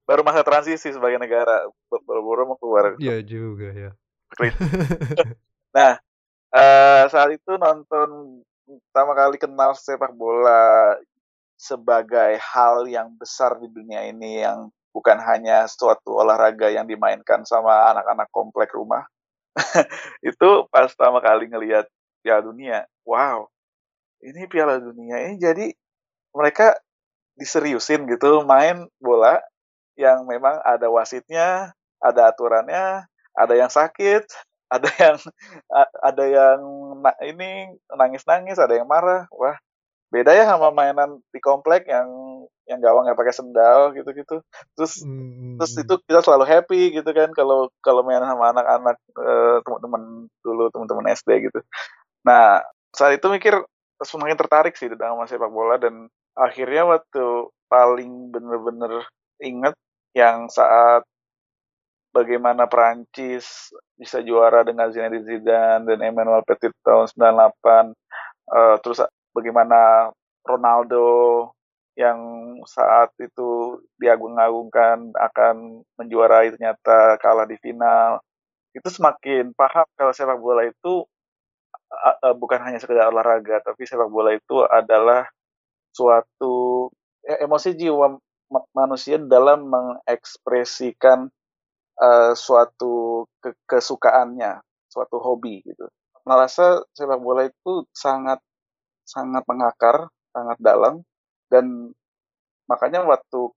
baru masa transisi sebagai negara baru-baru mau keluar iya juga ya *laughs* nah uh, saat itu nonton pertama kali kenal sepak bola sebagai hal yang besar di dunia ini yang bukan hanya suatu olahraga yang dimainkan sama anak-anak komplek rumah *laughs* itu pas pertama kali ngelihat Piala Dunia wow ini Piala Dunia ini jadi mereka diseriusin gitu main bola yang memang ada wasitnya, ada aturannya, ada yang sakit, *laughs* ada yang ada yang ini nangis-nangis, ada yang marah. Wah, beda ya sama mainan di komplek yang yang gawang nggak pakai sendal gitu-gitu. Terus hmm. terus itu kita selalu happy gitu kan kalau kalau main sama anak-anak uh, teman-teman dulu teman-teman SD gitu. Nah saat itu mikir semakin tertarik sih dengan sepak bola dan akhirnya waktu paling bener-bener inget yang saat bagaimana Perancis bisa juara dengan Zinedine Zidane dan Emmanuel Petit tahun 98 uh, eh, terus bagaimana Ronaldo yang saat itu diagung-agungkan akan menjuarai ternyata kalah di final itu semakin paham kalau sepak bola itu uh, uh, bukan hanya sekedar olahraga tapi sepak bola itu adalah suatu ya, emosi jiwa manusia dalam mengekspresikan uh, suatu ke kesukaannya, suatu hobi gitu. Merasa sepak bola itu sangat sangat mengakar, sangat dalam dan makanya waktu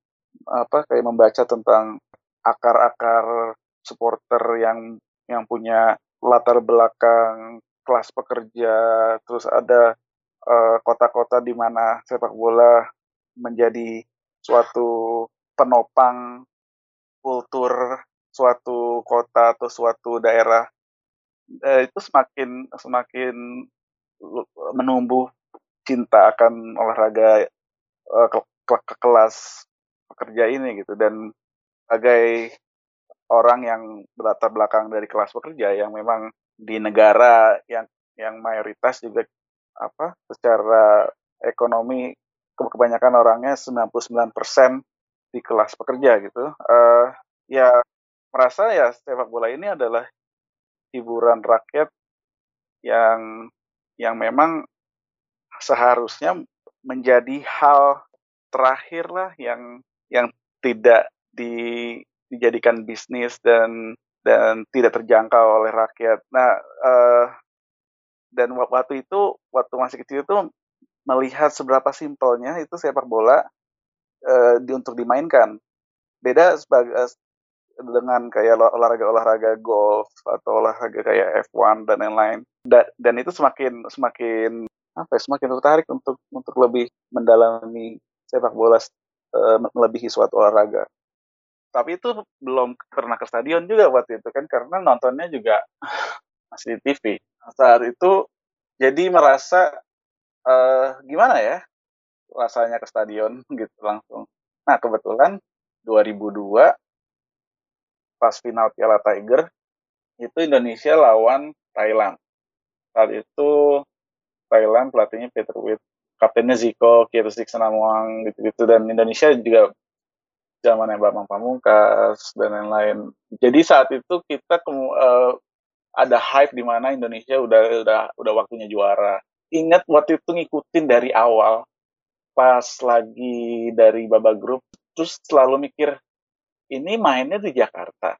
apa kayak membaca tentang akar-akar supporter yang yang punya latar belakang kelas pekerja, terus ada eh, kota-kota uh, di mana sepak bola menjadi suatu penopang kultur suatu kota atau suatu daerah eh, itu semakin semakin menumbuh cinta akan olahraga eh, ke, ke, ke kelas pekerja ini gitu dan sebagai orang yang berlatar belakang dari kelas pekerja yang memang di negara yang yang mayoritas juga apa secara ekonomi kebanyakan orangnya 99% di kelas pekerja gitu. Uh, ya merasa ya sepak bola ini adalah hiburan rakyat yang yang memang seharusnya menjadi hal terakhir lah yang yang tidak di, dijadikan bisnis dan dan tidak terjangkau oleh rakyat. Nah, uh, dan waktu itu waktu masih kecil itu melihat seberapa simpelnya itu sepak bola uh, di, untuk dimainkan. Beda sebagai uh, dengan kayak olahraga-olahraga golf atau olahraga kayak F1 dan lain-lain. Da, dan itu semakin semakin apa ya, semakin tertarik untuk untuk lebih mendalami sepak bola uh, melebihi suatu olahraga. Tapi itu belum pernah ke stadion juga waktu itu kan karena nontonnya juga *laughs* masih di TV. Saat itu jadi merasa uh, gimana ya rasanya ke stadion gitu langsung. Nah kebetulan 2002 pas final Piala Tiger itu Indonesia lawan Thailand. Saat itu Thailand pelatihnya Peter Witt, kaptennya Ziko, Kirusik Senamuang gitu-gitu dan Indonesia juga zamannya Bambang Pamungkas dan lain-lain. Jadi saat itu kita uh, ada hype di mana Indonesia udah udah udah waktunya juara ingat waktu itu ngikutin dari awal pas lagi dari babak grup terus selalu mikir ini mainnya di Jakarta.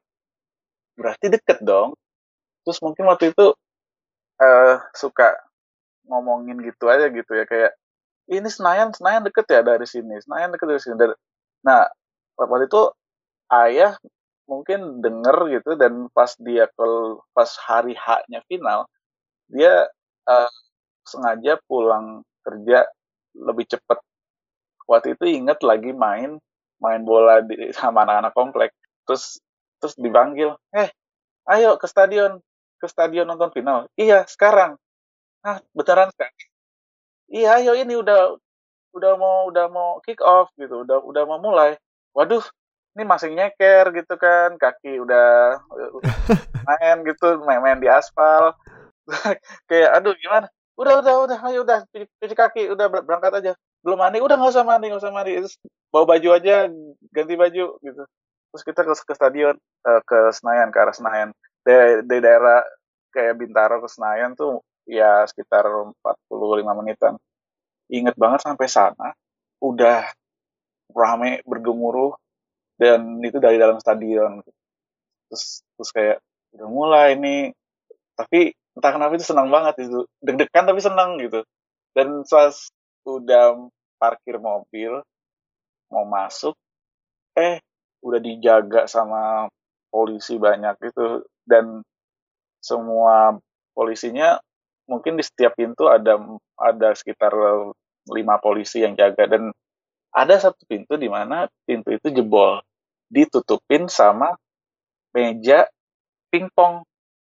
Berarti deket dong. Terus mungkin waktu itu uh, suka ngomongin gitu aja gitu ya kayak ini Senayan Senayan deket ya dari sini Senayan deket dari sini. Dari... nah waktu itu ayah mungkin denger gitu dan pas dia kalau pas hari haknya final dia uh, sengaja pulang kerja lebih cepat. Waktu itu inget lagi main main bola di, sama anak-anak komplek. Terus terus dipanggil, eh ayo ke stadion ke stadion nonton final. Iya sekarang. Ah beneran kan? Iya ayo ini udah udah mau udah mau kick off gitu, udah udah mau mulai. Waduh, ini masih nyeker gitu kan, kaki udah *laughs* main gitu, main-main di aspal. *laughs* kayak aduh gimana? udah udah udah ayo udah cuci kaki udah berangkat aja belum mandi udah nggak usah mandi nggak usah mandi. Terus bawa baju aja ganti baju gitu. Terus kita ke, ke stadion uh, ke Senayan ke arah Senayan. Dari, dari daerah kayak Bintaro ke Senayan tuh ya sekitar 45 menitan. Inget banget sampai sana udah rame bergemuruh dan itu dari dalam stadion. Terus terus kayak udah mulai nih. Tapi entah kenapa itu senang banget itu. Deg-degan tapi senang gitu. Dan pas udah parkir mobil mau masuk eh udah dijaga sama polisi banyak gitu. Dan semua polisinya mungkin di setiap pintu ada ada sekitar lima polisi yang jaga. Dan ada satu pintu di mana pintu itu jebol. Ditutupin sama meja pingpong.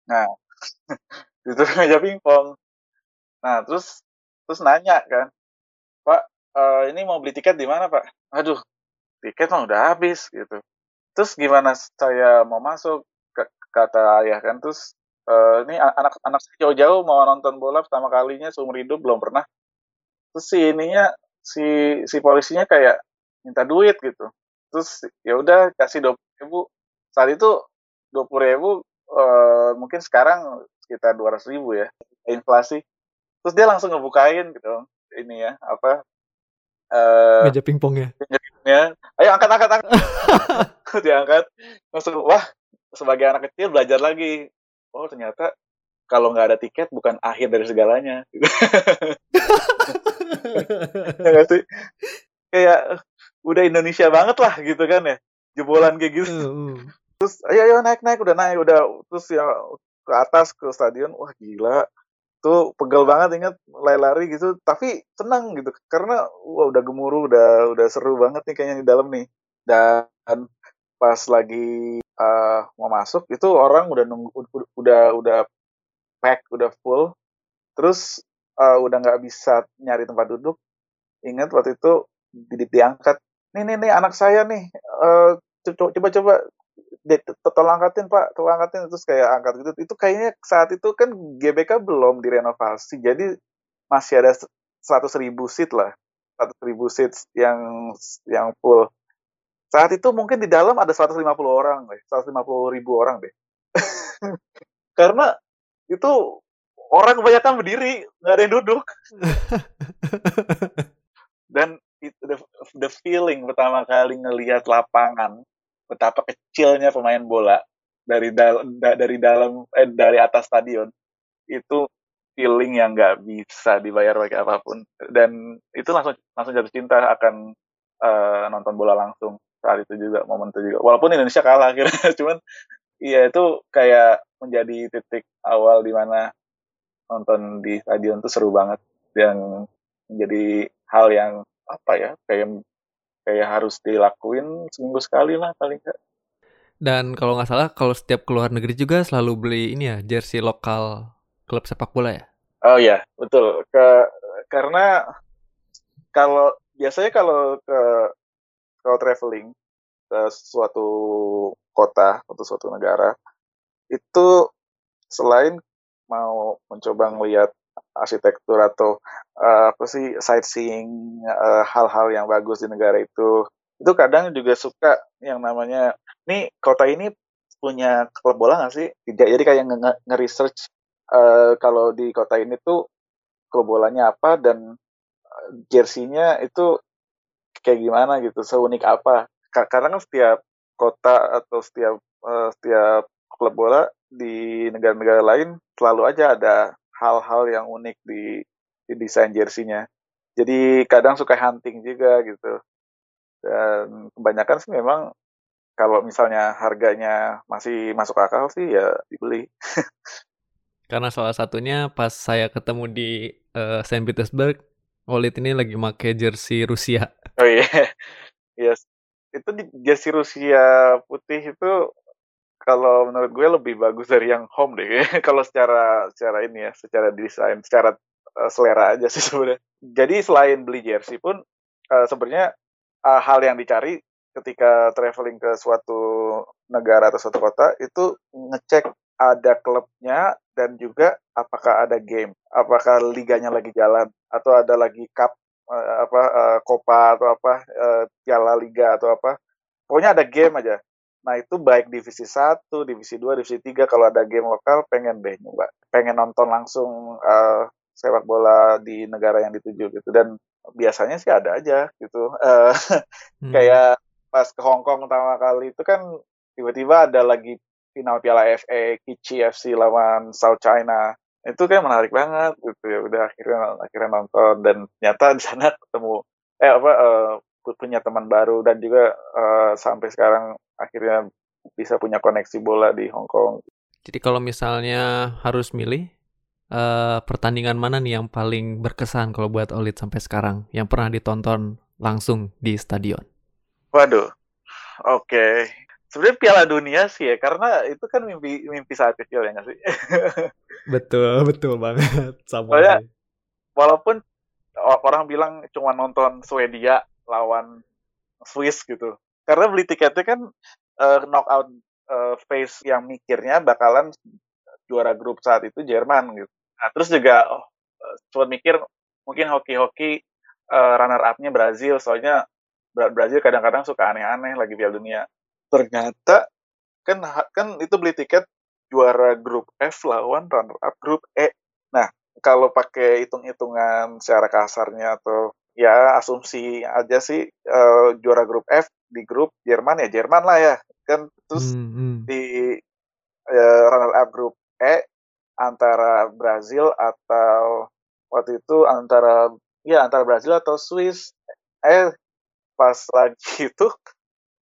Nah *laughs* itu meja pingpong. Nah terus terus nanya kan uh, ini mau beli tiket di mana pak? Aduh tiket mah udah habis gitu. Terus gimana saya mau masuk? Kata ayah kan terus uh, ini anak anak jauh-jauh mau nonton bola pertama kalinya seumur hidup belum pernah. Terus si ininya si si polisinya kayak minta duit gitu. Terus ya udah kasih dua ribu. Saat itu dua puluh ribu uh, mungkin sekarang sekitar dua ratus ribu ya inflasi. Terus dia langsung ngebukain gitu. Ini ya apa uh, meja pingpongnya ya? ayo angkat angkat angkat. *laughs* Diangkat. Langsung wah sebagai anak kecil belajar lagi. Oh ternyata kalau nggak ada tiket bukan akhir dari segalanya. *laughs* Ya gak sih? Kayak udah Indonesia banget lah gitu kan ya. Jebolan kayak gitu. Uh, uh. terus ayo ayo naik naik. Udah naik udah. Terus ya ke atas ke stadion. Wah gila tuh pegel banget ingat lari-lari gitu. Tapi senang gitu karena wah udah gemuruh udah udah seru banget nih kayaknya di dalam nih. Dan pas lagi uh, mau masuk itu orang udah nunggu udah udah pack udah full. Terus uh, udah nggak bisa nyari tempat duduk. Ingat waktu itu di, diangkat nih nih nih anak saya nih uh, coba coba tolong angkatin pak. Tolong angkatin. Terus kayak angkat gitu. Itu kayaknya saat itu kan GBK belum direnovasi. Jadi masih ada seratus ribu seat lah. Seratus ribu seat yang yang full. Saat itu mungkin di dalam ada 150 orang deh 150 ribu orang deh *laughs* karena itu orang kebanyakan berdiri nggak ada yang duduk. *laughs* Dan it, the, the feeling pertama kali ngelihat lapangan betapa kecilnya pemain bola dari dal da dari dalam eh, dari atas stadion itu feeling yang nggak bisa dibayar pakai apa pun. Dan itu langsung langsung jatuh cinta akan uh, nonton bola langsung saat itu juga momen itu juga. Walaupun Indonesia kalah akhirnya *laughs* cuman iya itu kayak menjadi titik awal di mana nonton di stadion itu seru banget dan menjadi hal yang apa ya kayak kayak harus dilakuin seminggu sekali lah paling enggak. Dan kalau nggak salah, kalau setiap keluar negeri juga selalu beli ini ya, jersey lokal klub sepak bola ya? Oh iya, betul. Ke, karena kalau biasanya kalau ke kalau traveling ke suatu kota atau suatu negara, itu selain mau mencoba melihat arsitektur atau uh, apa sih sightseeing eh, hal-hal yang bagus di negara itu. Itu kadang juga suka yang namanya nih kota ini punya klub bola nggak sih? Tidak jadi kayak nge-research uh, kalau di kota ini tuh klub bolanya apa dan jersinya itu kayak gimana gitu seunik apa. Karena kan setiap kota atau setiap uh, setiap klub bola di negara-negara lain selalu aja ada hal-hal yang unik di, di desain jersinya. Jadi kadang suka hunting juga gitu. Dan kebanyakan sih memang kalau misalnya harganya masih masuk akal sih ya dibeli. *laughs* Karena salah satunya pas saya ketemu di uh, Saint Petersburg, Olit ini lagi pakai jersey Rusia. Oh iya, *laughs* yes. Itu di jersey Rusia putih itu kalau menurut gue lebih bagus dari yang home deh *laughs* kalau secara secara ini ya secara desain secara uh, selera aja sih *laughs* sebenarnya. Jadi selain beli jersey pun uh, sebenarnya uh, hal yang dicari ketika traveling ke suatu negara atau suatu kota itu ngecek ada klubnya dan juga apakah ada game apakah liganya lagi jalan atau ada lagi cup uh, apa uh, copa atau apa uh, piala liga atau apa. Pokoknya ada game aja Nah itu baik divisi 1, divisi 2, divisi 3 kalau ada game lokal pengen deh nyoba. Pengen nonton langsung uh, sepak bola di negara yang dituju gitu dan biasanya sih ada aja gitu. Uh, *laughs* hmm. Kayak pas ke Hong Kong pertama kali itu kan tiba-tiba ada lagi final Piala FA Kichi FC lawan South China itu kayak menarik banget gitu ya udah akhirnya akhirnya nonton dan ternyata di sana ketemu eh apa uh, punya teman baru dan juga uh, sampai sekarang akhirnya bisa punya koneksi bola di Hong Kong. Jadi kalau misalnya harus milih uh, pertandingan mana nih yang paling berkesan kalau buat Olit sampai sekarang yang pernah ditonton langsung di stadion? Waduh, oke. Okay sebenarnya Piala Dunia sih ya karena itu kan mimpi mimpi saat kecil ya nggak sih *laughs* betul betul banget sama Soalnya, walaupun orang bilang cuma nonton Swedia lawan Swiss gitu. Karena beli tiketnya kan uh, knockout uh, phase yang mikirnya bakalan juara grup saat itu Jerman gitu. Nah terus juga oh, cuma mikir mungkin hoki-hoki uh, runner up-nya Brazil. Soalnya Brazil kadang-kadang suka aneh-aneh lagi Piala Dunia. Ternyata kan kan itu beli tiket juara grup F lawan runner up grup E. Nah, kalau pakai hitung-hitungan secara kasarnya atau ya asumsi aja sih uh, juara grup F di grup Jerman ya Jerman lah ya. Kan terus hmm, hmm. di uh, runner up grup E antara Brazil atau waktu itu antara ya antara Brazil atau Swiss. Eh pas lagi *laughs* itu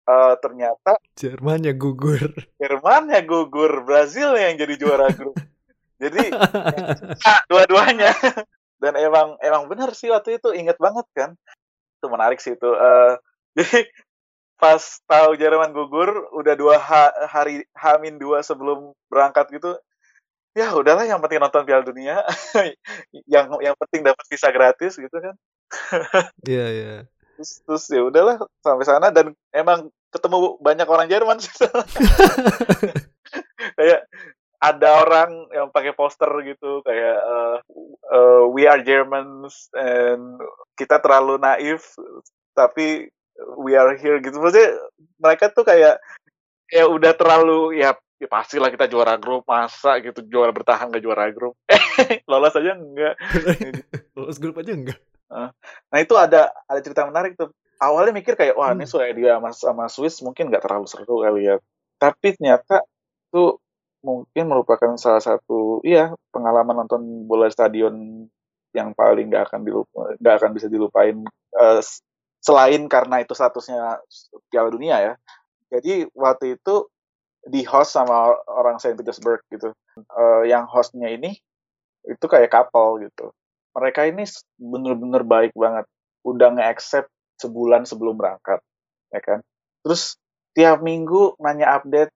uh, ternyata Jermannya gugur. Jermannya gugur, Brazil yang jadi juara grup. *laughs* jadi nah, dua-duanya. Dan emang emang benar sih waktu itu inget banget kan. Itu menarik sih itu. Uh, *laughs* jadi pas tahu Jerman gugur udah dua ha hari hamin dua sebelum berangkat gitu ya udahlah yang penting nonton Piala Dunia *laughs* yang yang penting dapat visa gratis gitu kan *laughs* iya yeah, iya yeah. terus terus ya udahlah sampai sana dan emang ketemu banyak orang Jerman sih. kayak ada orang yang pakai poster gitu kayak uh, uh, we are Germans and kita terlalu naif tapi we are here gitu. Maksudnya mereka tuh kayak ya udah terlalu ya, ya pastilah kita juara grup masa gitu juara bertahan gak juara grup. *laughs* Lolos aja enggak. *laughs* Lolos grup aja enggak. Nah itu ada ada cerita menarik tuh. Awalnya mikir kayak wah ini hmm. Swedia sama, sama Swiss mungkin nggak terlalu seru kali ya. Tapi ternyata itu mungkin merupakan salah satu iya pengalaman nonton bola stadion yang paling nggak akan dilupa nggak akan bisa dilupain uh, selain karena itu statusnya Piala Dunia ya. Jadi waktu itu di host sama orang Saint Petersburg gitu. Uh, yang hostnya ini itu kayak couple gitu. Mereka ini bener-bener baik banget. Udah nge-accept sebulan sebelum berangkat, ya kan. Terus tiap minggu nanya update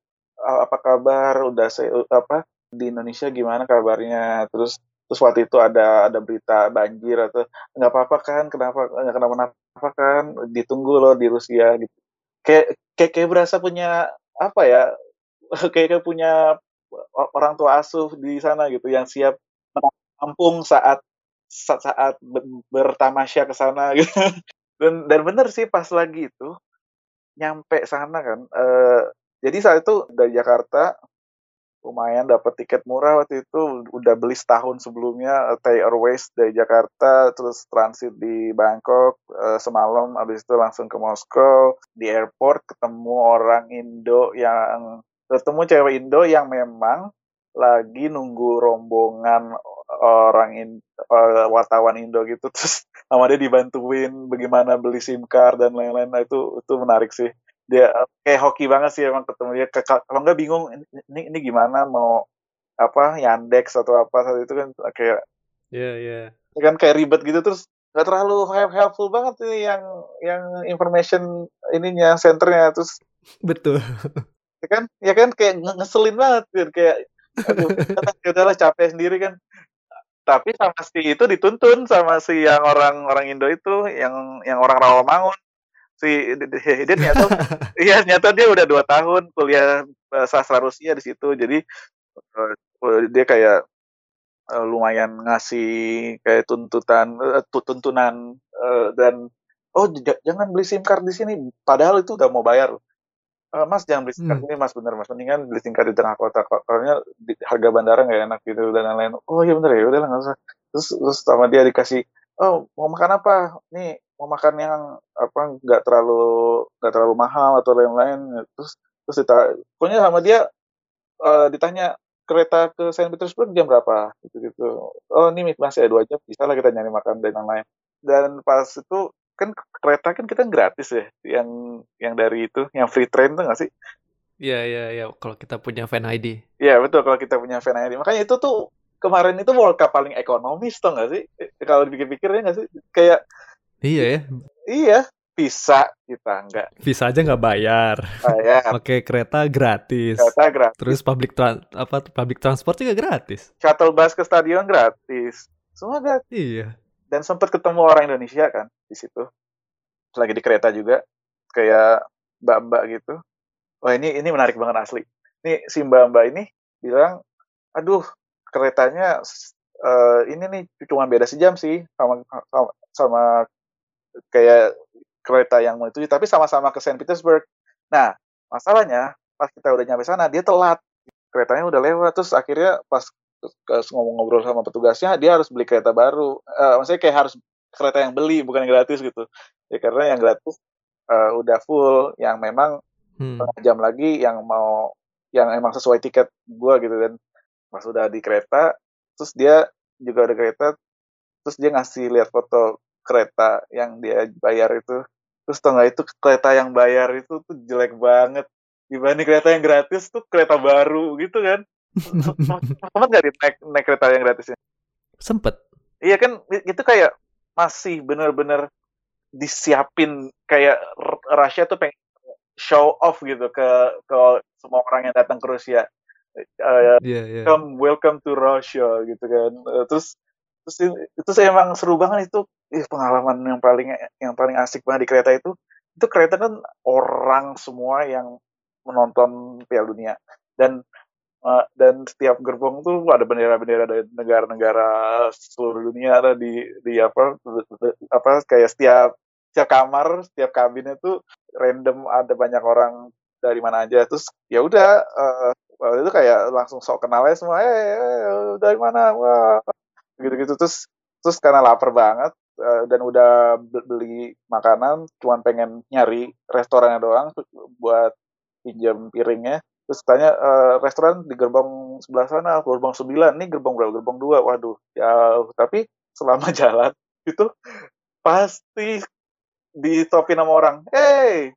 apa kabar, udah saya apa di Indonesia gimana kabarnya, terus terus waktu itu ada ada berita banjir atau nggak apa-apa kan, kenapa nggak kenapa-napa kan, ditunggu loh di Rusia gitu. Kayak kayak, kayak berasa punya apa ya, *laughs* kayak, kayak punya orang tua asuh di sana gitu yang siap menampung saat saat, saat bertamasya ke sana *laughs* gitu. Dan dan bener sih pas lagi itu nyampe sana kan uh, jadi saat itu dari Jakarta lumayan dapat tiket murah waktu itu. Udah beli setahun sebelumnya uh, Thai Airways dari Jakarta terus transit di Bangkok uh, semalam habis itu langsung ke Moskow. Di airport ketemu orang Indo yang ketemu cewek Indo yang memang lagi nunggu rombongan orang in, uh, wartawan Indo gitu. *laughs* Terus sama dia dibantuin bagaimana beli SIM card dan lain-lain. Nah, itu itu menarik sih dia kayak hoki banget sih emang ketemu dia. Kalau nggak bingung ini ini gimana? Mau apa Yandex atau apa? Saat itu kan kayak Iya, yeah, iya. Yeah. Kan kayak ribet gitu. Terus nggak terlalu helpful banget ini yang yang information ininya senternya. Terus *laughs* betul. ya kan ya kan kayak ngeselin banget kan kayak aduh ya udahlah capek sendiri kan. Tapi sama si itu dituntun sama si yang orang orang Indo itu yang yang orang Rawamangun si *laughs* dia ternyata *laughs* iya ternyata dia udah dua tahun kuliah sastra Rusia di situ jadi uh, dia kayak uh, lumayan ngasih kayak tuntutan uh, tuntunan uh, dan oh jangan beli SIM card di sini padahal itu udah mau bayar "Eh, Mas jangan beli singkat Hmm. ini Mas, bener Mas, mendingan beli singkat di tengah kota soalnya di harga bandara nggak enak gitu dan lain-lain." "Oh iya bener ya, udahlah nggak usah." Terus terus sama dia dikasih, "Oh mau makan apa? Nih makan yang apa nggak terlalu nggak terlalu mahal atau lain-lain." Terus terus dita pokoknya sama dia eh, ditanya kereta ke Saint Petersburg jam berapa gitu-gitu. "Oh ini masih ada dua jam, bisa lah kita nyari makan dan lain-lain." Dan pas itu kan kereta kan kita gratis ya, yang yang dari itu, yang free train tuh nggak sih? Iya, iya, iya. Kalau kita punya fan ID. Iya betul kalau kita punya fan ID. Makanya itu tuh kemarin itu World Cup paling ekonomis tuh nggak sih? Kalau dipikir-pikir ya nggak sih? Kayak Iya ya. iya bisa kita nggak Bisa aja nggak bayar. bayar *laughs* Pakai kereta gratis. kereta gratis, Terus public tran- apa public transport juga gratis. shuttle bus ke stadion gratis, semua gratis. Iya. Dan sempat ketemu orang Indonesia kan di situ, lagi di kereta juga, kayak mbak-mbak gitu. Wah ini ini menarik banget asli. Nih si mbak-mbak ini bilang, aduh keretanya eh, ini nih cuma beda sejam sih sama sama, sama kayak kereta yang mau itu, tapi sama-sama ke Saint Petersburg. Nah masalahnya pas kita udah nyampe sana dia telat, keretanya udah lewat, terus akhirnya pas ngomong-ngobrol sama petugasnya dia harus beli kereta baru, Eh, maksudnya kayak harus kereta yang beli bukan yang gratis gitu. Ya karena yang gratis eh, udah full, yang memang Hmm. jam lagi yang mau yang emang sesuai tiket gua gitu dan pas udah di kereta terus dia juga ada kereta terus dia ngasih lihat foto kereta yang dia bayar itu terus tau nggak itu kereta yang bayar itu tuh jelek banget dibanding kereta yang gratis tuh kereta baru gitu kan *laughs* Sempet nggak di naik, naik kereta yang gratisnya Sempet. Iya kan itu kayak masih bener-bener disiapin kayak Rusia tuh pengen show off gitu ke ke semua orang yang datang ke Rusia. Eh, Iya, iya. welcome welcome to Russia gitu kan. Eh, terus terus itu saya emang seru banget itu Ih, pengalaman yang paling yang paling asik banget di kereta itu itu kereta kan orang semua yang menonton Piala Dunia. Dan Uh, dan setiap gerbong tuh ada bendera-bendera dari negara-negara seluruh dunia ada di di apa apa kayak setiap setiap kamar setiap kabin itu random ada banyak orang dari mana aja. Terus ya udah uh, waktu itu kayak langsung sok kenal aja semua eh hey, dari mana? Wah gitu-gitu. Terus terus karena lapar banget uh, dan udah be- beli makanan cuman pengen nyari restorannya doang buat pinjam piringnya. Terus tanya "Eh, restoran di gerbong sebelah sana gerbong 9 nih gerbong berapa? Gerbong 2 waduh jauh. Tapi selama *laughs* jalan itu pasti ditopin sama orang hey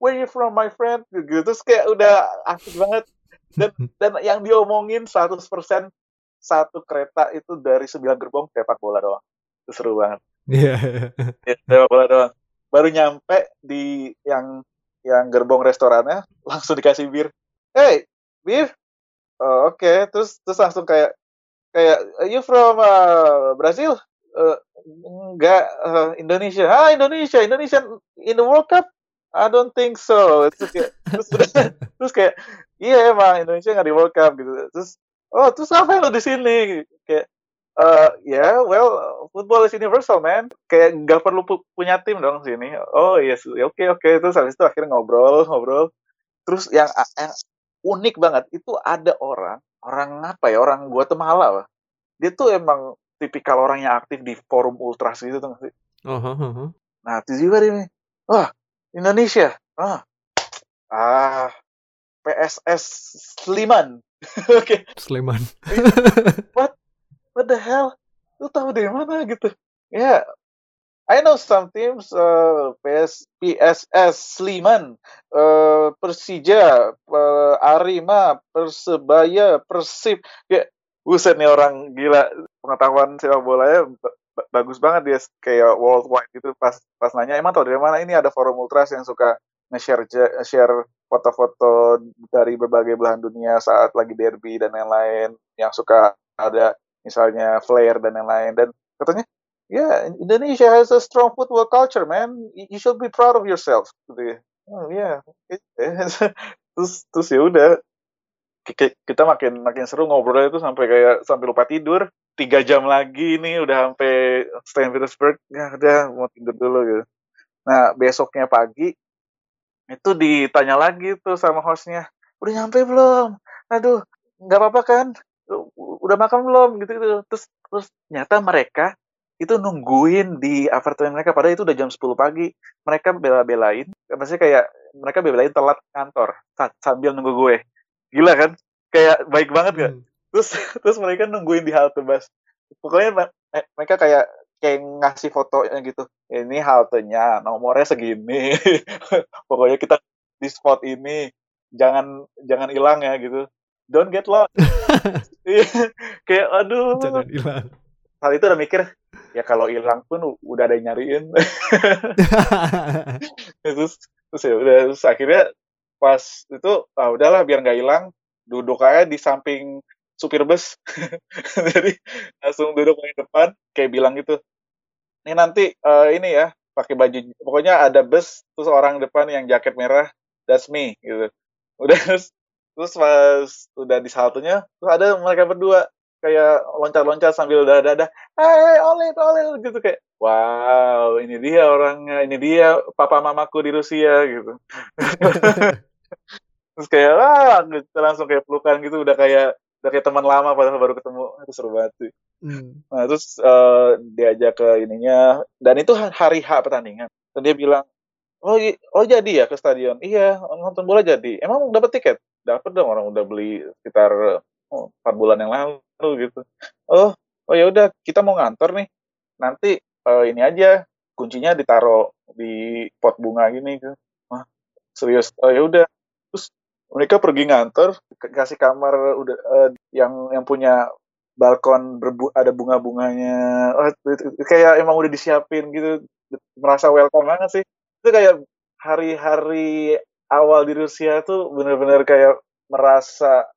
where you from my friend? Gitu terus kayak udah asik banget. Dan dan yang diomongin 100% satu kereta itu dari 9 gerbong sepak bola doang. Itu seru banget Iya. Ya, sepak bola doang. Baru nyampe di yang yang gerbong restorannya *laughs* langsung dikasih bir. Hey bir? Oh, oke. Terus terus langsung kayak kayak you from uh, Brazil? Uh, enggak uh, Indonesia. Ah Indonesia Indonesia in the World Cup? I don't think so. Terus kayak terus, terus *laughs* kayak iya emang Indonesia nggak di World Cup gitu. Terus oh terus apa lo di sini? Kayak uh, ya yeah, well football is universal man. Kayak nggak perlu pu punya tim dong sini. Oh yes oke okay, oke okay. terus habis itu akhirnya ngobrol ngobrol. Terus yang, yang unik banget itu ada orang orang apa ya orang Guatemala lah dia tuh emang tipikal orang yang aktif di forum ultras gitu tuh sih? Oh, oh. nah juga ini wah Indonesia. Ah. Ah PSS Sliman *laughs* oke. Okay. Sleman. what what the hell? Lu tahu dari mana? Gitu. Ya yeah. I know some teams uh, PS, PSS Sleman, uh, Persija, uh, Arema, Persebaya, Persib. Ya, buset nih orang gila. Pengetahuan sepak bolanya bagus banget dia kayak worldwide gitu. Pas pas nanya emang tau dari mana? Ini ada forum ultras yang suka nge-share share foto-foto dari berbagai belahan dunia saat lagi derby dan lain-lain. Yang suka ada misalnya flare dan lain-lain dan katanya yeah, Indonesia has a strong football culture, man. You should be proud of yourself. Gitu ya. Oh yeah. *laughs* terus terus ya udah kita makin makin seru ngobrol itu sampai kayak sampai lupa tidur. Tiga jam lagi nih udah sampai Saint Petersburg. Ya udah mau tidur dulu gitu. Nah besoknya pagi itu ditanya lagi tuh sama hostnya udah nyampe belum aduh nggak apa-apa kan udah makan belum? Gitu gitu terus terus nyata mereka itu nungguin di apartemen mereka padahal itu udah jam 10 pagi. Mereka bela-belain maksudnya kayak mereka bela-belain telat kantor sambil nunggu gue. Gila kan? Kayak baik banget gak hmm. terus *laughs* terus mereka nungguin di halte bus. Pokoknya mereka kayak kayak ngasih fotonya gitu. Ini haltenya nomornya segini. *laughs* Pokoknya kita di spot ini. Jangan jangan hilang ya gitu don't get lost. *laughs* Iya, kayak aduh. Jangan hilang. Hal itu udah mikir ya kalau hilang pun udah ada yang nyariin. *laughs* Terus terus ya udah terus akhirnya pas itu ah udahlah biar nggak hilang duduk aja di samping supir bus. *laughs* Jadi langsung duduk di depan kayak bilang gitu ini nanti uh, ini ya pakai baju pokoknya ada bus terus orang depan yang jaket merah that's me gitu. Udah terus terus pas udah di saltunya terus ada mereka berdua kayak loncat-loncat sambil dada-dada hey oleh oleh gitu kayak wow ini dia orangnya ini dia papa mamaku di Rusia gitu *laughs* terus kayak wah gitu, langsung kayak pelukan gitu udah kayak udah kayak teman lama padahal baru ketemu itu seru banget sih. Hmm. Nah terus uh, diajak ke ininya dan itu hari H pertandingan. Dan dia bilang, oh oh jadi ya ke stadion? Iya nonton bola jadi. Emang dapat tiket? Dapat dong orang udah beli sekitar oh, 4 bulan yang lalu gitu. Oh oh ya udah kita mau ngantor nih. Nanti uh, ini aja kuncinya ditaruh di pot bunga gini gitu. Wah serius? Oh ya udah. Terus mereka pergi ngantor kasih kamar udah uh, yang yang punya balkon berbu ada bunga-bunganya oh, kayak emang udah disiapin gitu merasa welcome banget sih itu kayak hari-hari awal di Rusia tuh bener-bener kayak merasa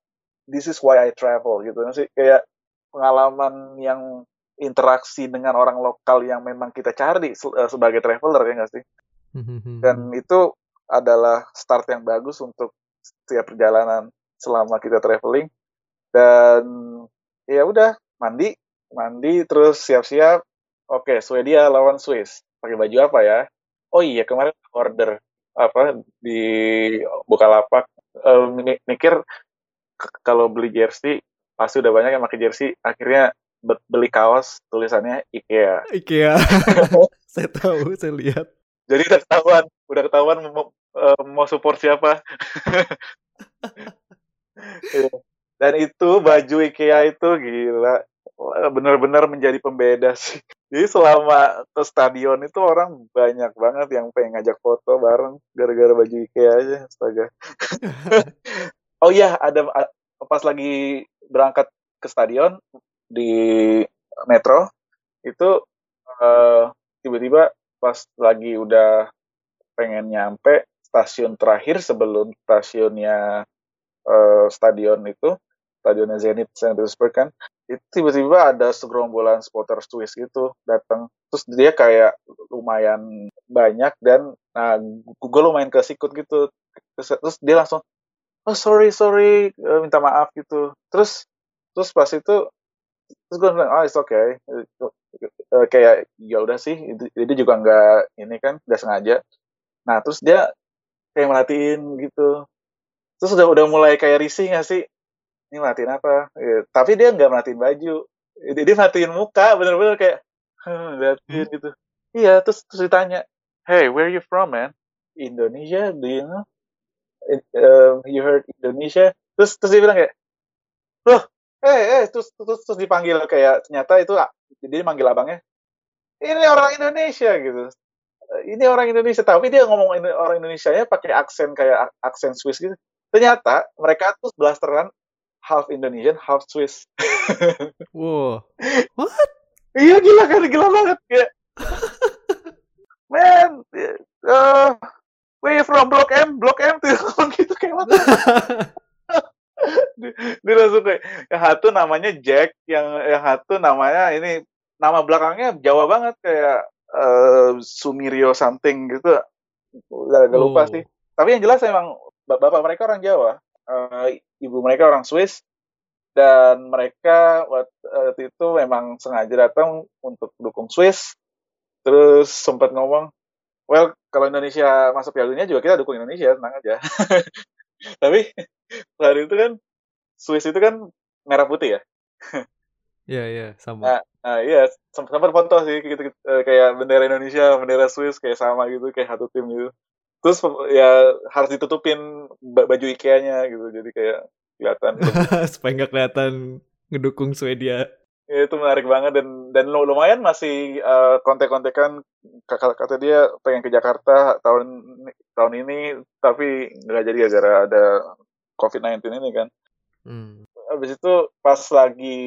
this is why I travel gitu. Sih kayak pengalaman yang interaksi dengan orang lokal yang memang kita cari eh, sebagai traveler ya nggak sih? Dan itu adalah start yang bagus untuk setiap perjalanan selama kita traveling. Dan ya udah mandi mandi terus siap-siap. Oke Swedia lawan Swiss. Pakai baju apa ya oh iya kemarin order apa di Bukalapak um, mikir kalau beli jersey pasti udah banyak yang pakai jersey akhirnya beli kaos tulisannya IKEA. IKEA. *laughs* Saya tahu saya lihat. Jadi udah ketahuan udah ketahuan mau, uh, mau support siapa. *laughs* Iya. dan itu baju IKEA itu gila. Benar-benar menjadi pembeda sih jadi selama ke stadion itu orang banyak banget yang pengen ngajak foto bareng gara-gara baju IKEA aja astaga. *laughs* Oh iya ada pas lagi berangkat ke stadion di metro itu uh, tiba-tiba pas lagi udah pengen nyampe stasiun terakhir sebelum stasiunnya uh, stadion itu stadionnya Zenit Saint Petersburg kan itu tiba-tiba ada segerombolan supporter Swiss gitu datang terus dia kayak lumayan banyak dan nah gue lumayan kesikut gitu. Terus, dia langsung oh sorry sorry uh, minta maaf gitu. Terus terus pas itu terus gue bilang oh it's okay. Uh, kayak ya udah sih itu, juga nggak ini kan nggak sengaja. Nah terus dia kayak merhatiin gitu. Terus udah udah mulai kayak risih nggak sih ini merhatiin apa? Ya, tapi dia nggak merhatiin baju. Dia, dia merhatiin muka bener-bener kayak merhatiin hmm. gitu. Iya terus terus ditanya hey where you from man? Indonesia do you know? Uh, you heard Indonesia? Terus terus dia bilang kayak loh eh eh terus, terus terus dipanggil kayak ternyata itu jadi manggil abangnya ini orang Indonesia gitu. Ini orang Indonesia tapi dia ngomong ini orang Indonesia nya pakai aksen kayak aksen Swiss gitu. Ternyata mereka tuh blasteran half Indonesian half Swiss. *laughs* Wow. What? Iya gila kan gila banget ya *laughs* man uh, where you from? Blok M Blok M tuh *laughs* gitu kayak mana dia langsung kayak yang satu namanya Jack yang yang satu namanya ini nama belakangnya Jawa banget kayak uh, Sumirio something gitu. Udah agak lupa oh. sih. Tapi yang jelas emang bapak mereka orang Jawa uh, ibu mereka orang Swiss dan mereka waktu itu memang sengaja datang untuk dukung Swiss terus sempat ngomong well kalau Indonesia masuk Piala Dunia juga kita dukung Indonesia, tenang aja. *laughs* Tapi hari itu kan Swiss itu kan merah putih ya. Iya, iya, sama. Nah, nah iya, sempat foto sih gitu, gitu, kayak bendera Indonesia, bendera Swiss kayak sama gitu, kayak satu tim gitu. Terus ya harus ditutupin baju IKEA-nya gitu, jadi kayak kelihatan. *laughs* Supaya nggak kelihatan ngedukung Swedia. Ya, itu menarik banget dan dan lumayan masih uh, kontek-kontekan kata, kata dia pengen ke Jakarta tahun tahun ini tapi nggak jadi gara-gara ada COVID-19 ini kan. Hmm. Habis itu pas lagi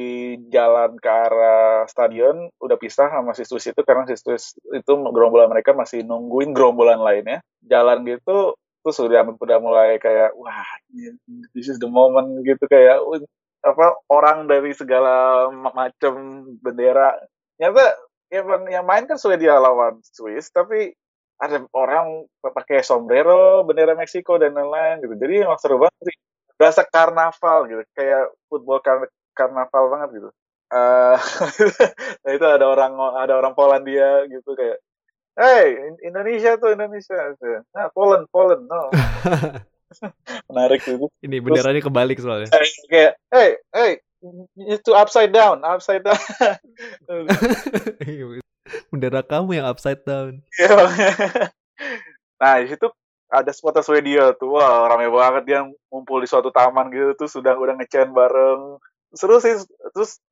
jalan ke arah stadion udah pisah sama si Swiss itu karena si Swiss itu gerombolan mereka masih nungguin gerombolan lainnya. Jalan gitu terus udah udah mulai kayak wah this is the moment gitu kayak apa orang dari segala macam bendera. Nyata yang, yang main kan Swedia lawan Swiss tapi ada orang pakai sombrero bendera Meksiko dan lain-lain gitu. Jadi emang seru banget sih berasa karnaval gitu kayak football kar karnaval banget gitu uh, *laughs* nah itu ada orang ada orang Polandia gitu kayak hey Indonesia tuh Indonesia nah Poland Poland no *laughs* menarik itu. Ini benderanya Terus, kebalik soalnya. Kayak, hey, hey, itu upside down, upside down. *laughs* Bendera kamu yang upside down. Iya, nah, di situ ada supporter Swedia tuh, wah ramai banget dia ngumpul di suatu taman gitu tuh sudah udah ngecen bareng. Seru sih, terus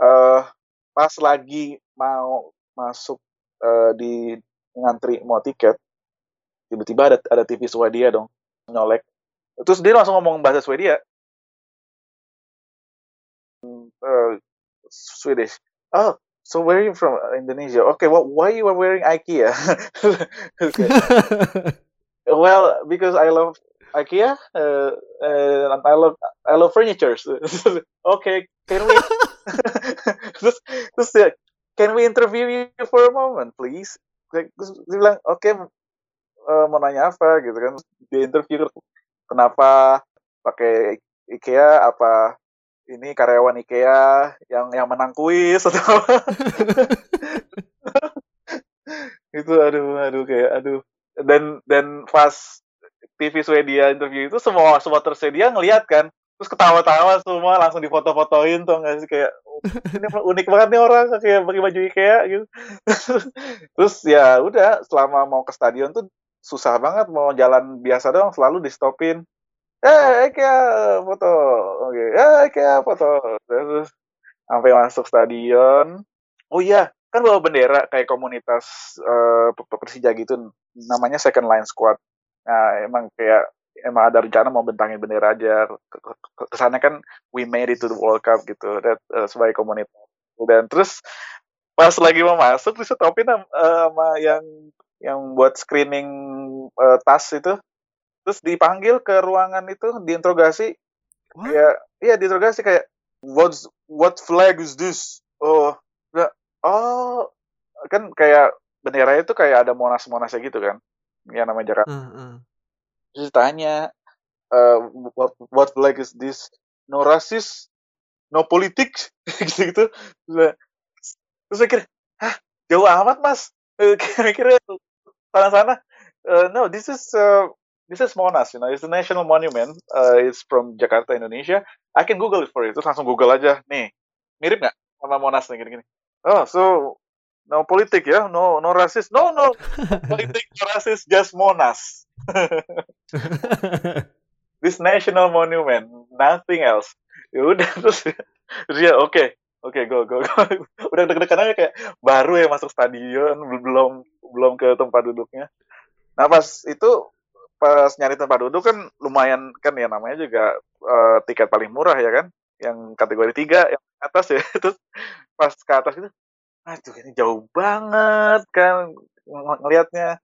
uh, pas lagi mau masuk uh, di ngantri mau tiket, tiba-tiba ada ada TV Swedia dong nyolek. Terus dia langsung ngomong bahasa Swedia. Uh, Swedish. Oh so where are you from Indonesia? Okay well why you are wearing IKEA *laughs* *laughs* well because I love IKEA uh, and I love I love furniture *laughs* okay can we terus terus ya can we interview you for a moment please? Terus dia bilang oke okay, uh, mau nanya apa gitu kan. Di interview kenapa pakai IKEA? Apa ini karyawan IKEA yang yang menang kuis? *laughs* Atau *laughs* itu aduh aduh kayak aduh dan dan pas TV Swedia interview itu semua semua tersedia ngeliat kan. Terus ketawa-tawa semua langsung difoto-fotoin tuh nggak sih? Kayak oh, ini *laughs* unik banget nih orang kayak pakai baju IKEA gitu. *laughs* Terus ya udah selama mau ke stadion tuh susah banget mau jalan biasa dong selalu di stopin eh kayak foto. Oke eh kayak foto. Terus sampai masuk stadion. Oh iya kan bawa bendera kayak komunitas uh, Persija gitu namanya second line squad. Nah emang kayak emang ada rencana mau bentangin bendera aja. Kesannya kan we made it to the World Cup gitu that, uh, sebagai komunitas. Dan terus pas lagi mau masuk bisa topin uh, sama yang yang buat screening uh, tas itu. Terus dipanggil ke ruangan itu diinterogasi. What? ya iya diinterogasi kayak what what flag is this? Oh oh kan kayak bendera itu kayak ada monas monasnya gitu kan yang namanya Jakarta uh, uh. terus tanya uh, what, what flag is this no racist no politik *laughs* gitu gitu terus saya kira hah jauh amat mas *laughs* kira sana-sana. Uh, no, this is uh, this is Monas, you know, it's a national monument. Uh, it's from Jakarta, Indonesia. I can Google it for you. Terus langsung Google aja. Nih, mirip nggak sama Monas nih gini-gini? Oh, so no politik ya, no no rasis, no no *laughs* politik, no rasis, just Monas. *laughs* This national monument, nothing else. Ya udah *laughs* terus, terus ya oke, okay, oke okay, go go go. udah deg-degan aja kayak baru ya masuk stadion, belum belum ke tempat duduknya. Nah pas itu pas nyari tempat duduk kan lumayan kan ya namanya juga uh, tiket paling murah ya kan, yang kategori tiga yang atas ya. *laughs* Terus pas ke atas itu, aduh ini jauh banget kan ng ngelihatnya.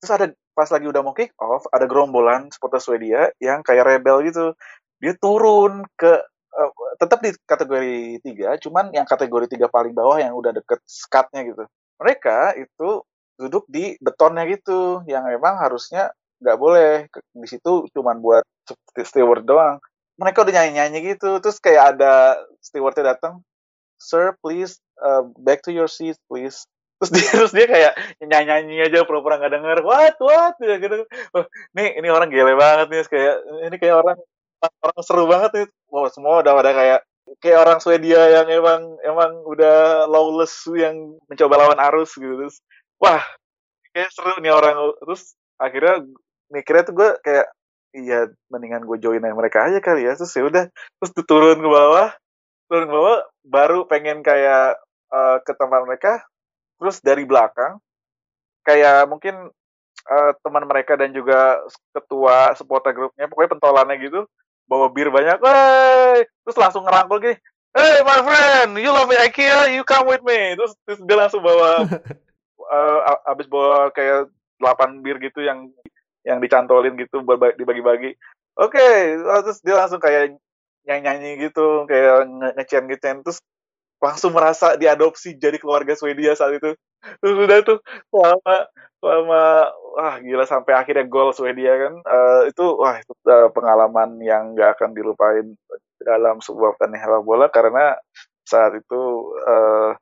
Terus ada pas lagi udah mau kick off, ada gerombolan supporter Swedia yang kayak rebel gitu. Dia turun ke uh, tetap di kategori tiga, cuman yang kategori tiga paling bawah yang udah deket skatnya gitu. Mereka itu duduk di betonnya gitu yang memang harusnya nggak boleh di situ cuman buat steward doang mereka udah nyanyi nyanyi gitu terus kayak ada stewardnya datang sir please uh, back to your seat please. Terus dia *laughs* terus dia kayak nyanyi nyanyi aja pura-pura nggak denger what what? Ya gitu. Nih ini orang gile banget nih kayak ini kayak orang orang seru banget nih. Wow semua udah pada kayak kayak orang Swedia yang emang emang udah lawless yang mencoba lawan arus gitu terus wah kayak seru nih orang. Terus akhirnya mikirnya tuh gue kayak iya mendingan gue join aja mereka aja kali ya. Terus ya udah terus turun ke bawah turun ke bawah baru pengen kayak uh, ke tempat mereka. Terus dari belakang kayak mungkin uh, teman mereka dan juga ketua supporter grupnya pokoknya pentolannya gitu bawa bir banyak, Wey! terus langsung ngerangkul gini, hey my friend, you love IKEA, you come with me, terus, terus dia langsung bawa, *laughs* uh, abis bawa kayak 8 bir gitu yang yang dicantolin gitu dibagi-bagi, oke, okay. terus dia langsung kayak nyanyi-nyanyi gitu, kayak ngecen gitu, terus langsung merasa diadopsi jadi keluarga Swedia saat itu. Terus udah tuh selama selama wah gila sampai akhirnya gol Swedia kan uh, itu wah itu uh, pengalaman yang nggak akan dilupain dalam sebuah pertandingan bola karena saat itu uh,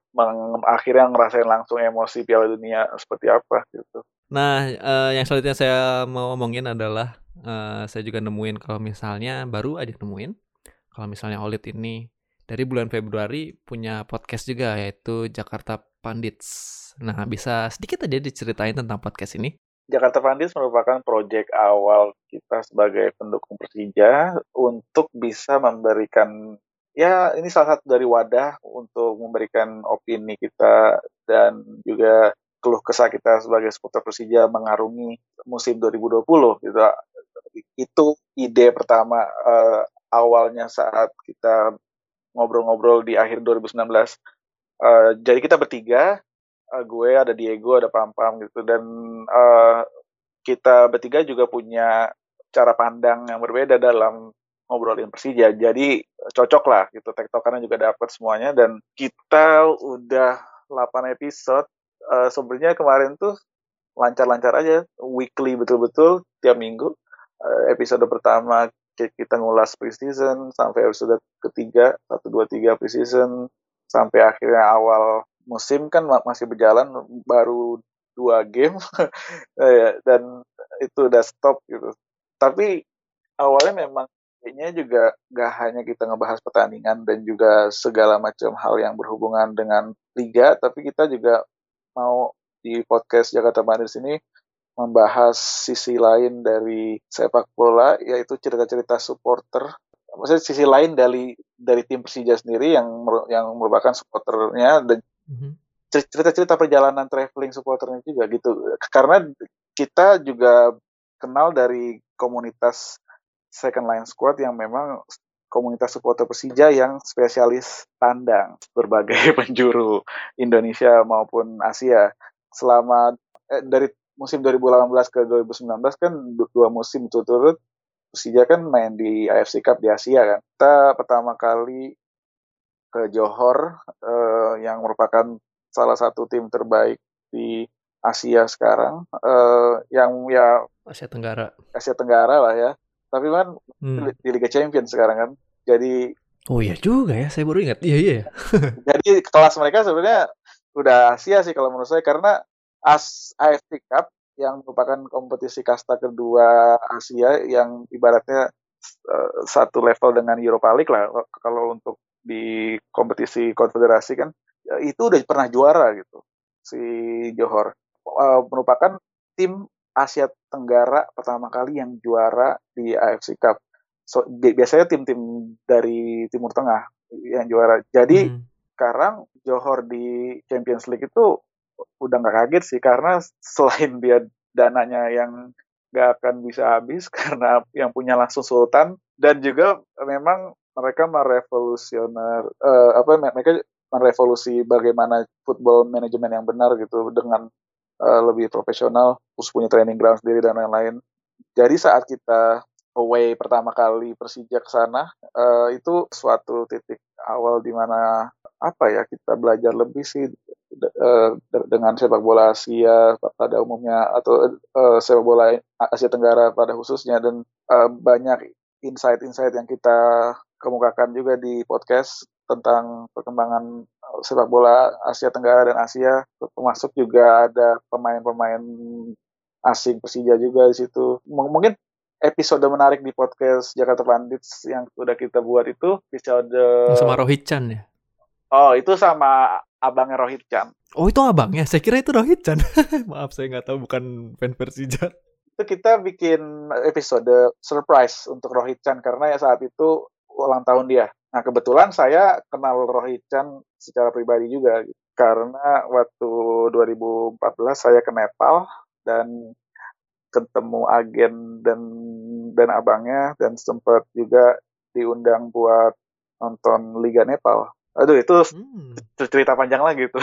akhirnya ngerasain langsung emosi Piala Dunia seperti apa gitu. Nah, uh, yang selanjutnya saya mau ngomongin adalah uh, saya juga nemuin kalau misalnya baru aja nemuin kalau misalnya Olit ini dari bulan Februari punya podcast juga yaitu Jakarta Pandits. Nah, bisa sedikit aja diceritain tentang podcast ini? Jakarta Pandits merupakan proyek awal kita sebagai pendukung Persija untuk bisa memberikan ya ini salah satu dari wadah untuk memberikan opini kita dan juga keluh kesah kita sebagai supporter Persija mengarungi musim 2020 gitu. Itu ide pertama uh, awalnya saat kita ngobrol-ngobrol di akhir 2019. Uh, eh, jadi kita bertiga uh, gue ada Diego ada Pam Pam gitu dan uh, kita bertiga juga punya cara pandang yang berbeda dalam ngobrolin Persija jadi cocok lah gitu tektokannya juga dapat semuanya dan kita udah 8 episode uh, sebenarnya kemarin tuh lancar-lancar aja weekly betul-betul tiap minggu uh, episode pertama kita ngulas preseason sampai episode ketiga satu dua tiga preseason sampai akhirnya awal musim kan masih berjalan baru dua game *laughs* ya, dan itu udah stop gitu. Tapi awalnya memang kayaknya juga gak hanya kita ngebahas pertandingan dan juga segala macam hal yang berhubungan dengan liga, tapi kita juga mau di podcast Jakarta Bandits ini membahas sisi lain dari sepak bola yaitu cerita-cerita supporter maksudnya sisi lain dari dari tim Persija sendiri yang yang merupakan supporternya dan Mhm. cerita-cerita perjalanan traveling supporternya juga gitu karena kita juga kenal dari komunitas second line squad yang memang komunitas supporter Persija yang spesialis tandang berbagai *laughs* penjuru Indonesia maupun Asia. Selama eh, dari musim 2018 ke 2019 kan dua musim turut-turut Persija kan main di AFC Cup di Asia kan? Kita pertama kali ke Johor uh, yang merupakan salah satu tim terbaik di Asia sekarang uh, yang ya Asia Tenggara. Asia Tenggara lah ya tapi kan hmm. di Liga Champions sekarang kan. Jadi oh iya juga ya saya baru ingat. Iya iya. *laughs* Jadi kelas mereka sebenarnya udah Asia sih kalau menurut saya. Karena AS AFC Cup yang merupakan kompetisi kasta kedua Asia yang ibaratnya uh, satu level dengan Europa League lah. Kalau untuk di kompetisi konfederasi kan ya itu udah pernah juara gitu si Johor. Uh, merupakan tim Asia Tenggara pertama kali yang juara di AFC Cup. So, bi biasanya tim-tim dari Timur Tengah yang juara. Jadi hmm. sekarang Johor di Champions League itu udah nggak kaget sih karena selain dia dananya yang nggak akan bisa habis *laughs* karena yang punya langsung Sultan dan juga memang mereka merevolusioner uh, apa mereka merevolusi bagaimana football manajemen yang benar gitu dengan uh, lebih profesional terus punya training ground sendiri dan lain-lain. Jadi saat kita away pertama kali Persija ke sana uh, itu suatu titik awal di mana apa ya kita belajar lebih sih uh, dengan sepak bola Asia pada umumnya atau uh, sepak bola Asia Tenggara pada khususnya dan uh, banyak insight-insight yang kita kemukakan juga di podcast tentang perkembangan sepak bola Asia Tenggara dan Asia termasuk juga ada pemain-pemain asing Persija juga di situ. M mungkin episode menarik di podcast Jakarta Bandits yang sudah kita buat itu episode sama Rohit Chan ya? Oh itu sama abangnya Rohit Chan. Oh itu abangnya? Saya kira itu Rohit Chan. *laughs* Maaf saya nggak tahu bukan fan Persija. Itu kita bikin episode surprise untuk Rohit Chan karena ya saat itu ulang tahun dia Nah, kebetulan saya kenal Rohit Chan secara pribadi juga karena waktu 2014 saya ke Nepal dan ketemu agen dan dan abangnya dan sempat juga diundang buat nonton Liga Nepal. Aduh itu hmm. cerita panjang lagi *laughs* tuh.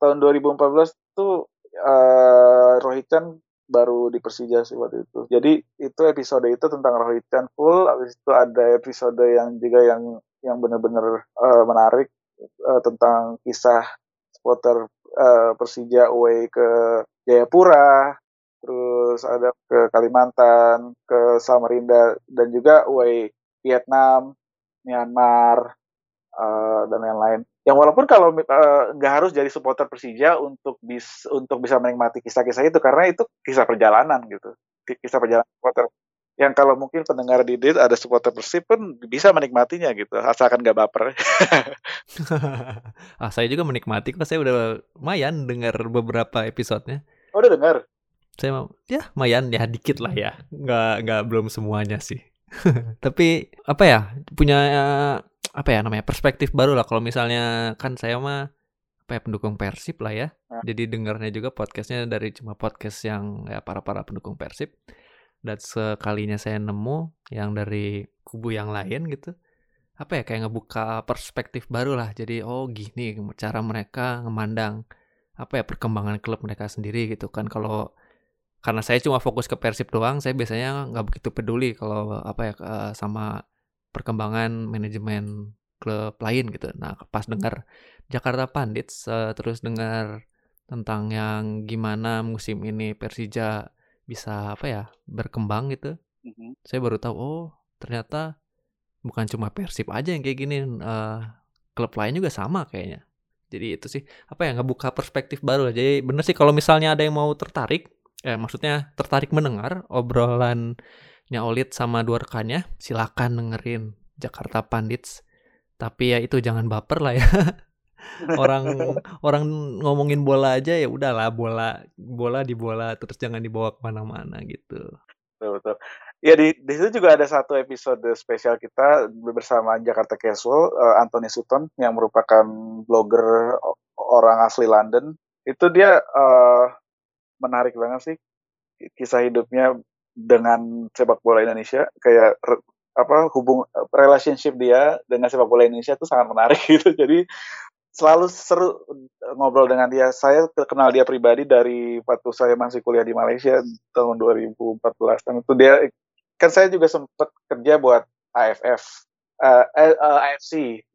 Tahun 2014 tuh uh, Rohit Chan baru di Persija sih waktu itu. Jadi itu episode itu tentang Rohit Chan full. Habis itu ada episode yang juga yang yang benar-benar uh, menarik uh, tentang kisah supporter uh, Persija away ke Jayapura, terus ada ke Kalimantan, ke Samarinda dan juga away Vietnam, Myanmar, uh, dan lain-lain. Yang walaupun kalau eh, nggak uh, harus jadi supporter Persija untuk bis untuk bisa menikmati kisah-kisah itu karena itu kisah perjalanan gitu. Kisah perjalanan supporter. Yang kalau mungkin pendengar di Dit ada supporter Persib pun bisa menikmatinya gitu asalkan nggak baper. *laughs* Ah saya juga menikmati kok saya udah lumayan dengar beberapa episodenya. Oh udah dengar? Saya mau ya lumayan ya dikit lah ya. Nggak nggak belum semuanya sih. *laughs* Tapi apa ya punya apa ya namanya perspektif baru lah kalau misalnya kan saya mah apa ya pendukung Persib lah ya. ya. Jadi dengarnya juga podcastnya dari cuma podcast yang ya para para pendukung Persib. Dan sekalinya saya nemu yang dari kubu yang lain gitu, apa ya kayak ngebuka perspektif baru lah. Jadi oh gini cara mereka memandang apa ya perkembangan klub mereka sendiri gitu kan kalau karena saya cuma fokus ke Persib doang, saya biasanya nggak begitu peduli kalau apa ya sama perkembangan manajemen klub lain gitu. Nah, pas dengar Jakarta Pandits uh, terus dengar tentang yang gimana musim ini Persija bisa apa ya berkembang gitu. Mm-hmm. Saya baru tahu oh ternyata bukan cuma Persib aja yang kayak gini, uh, klub lain juga sama kayaknya. Jadi itu sih apa ya ngebuka perspektif baru. Jadi bener sih kalau misalnya ada yang mau tertarik, eh maksudnya tertarik mendengar obrolan Olit sama dua rekannya, silakan dengerin Jakarta Pandits. Tapi ya itu jangan baper lah ya. *laughs* orang orang ngomongin bola aja ya udahlah bola bola di bola terus jangan dibawa ke mana-mana gitu. Betul betul. Ya di di situ juga ada satu episode spesial kita bersama Jakarta Casual uh, Anthony Sutton yang merupakan blogger orang asli London. Itu dia uh, menarik banget sih kisah hidupnya dengan sepak bola Indonesia kayak apa hubung relationship dia dengan sepak bola Indonesia itu sangat menarik *laughs* gitu. Jadi selalu seru ngobrol dengan dia. Saya kenal dia pribadi dari waktu saya masih kuliah di Malaysia tahun 2014 dan itu dia kan saya juga sempat kerja buat AFF uh, eh, uh, eh, AFC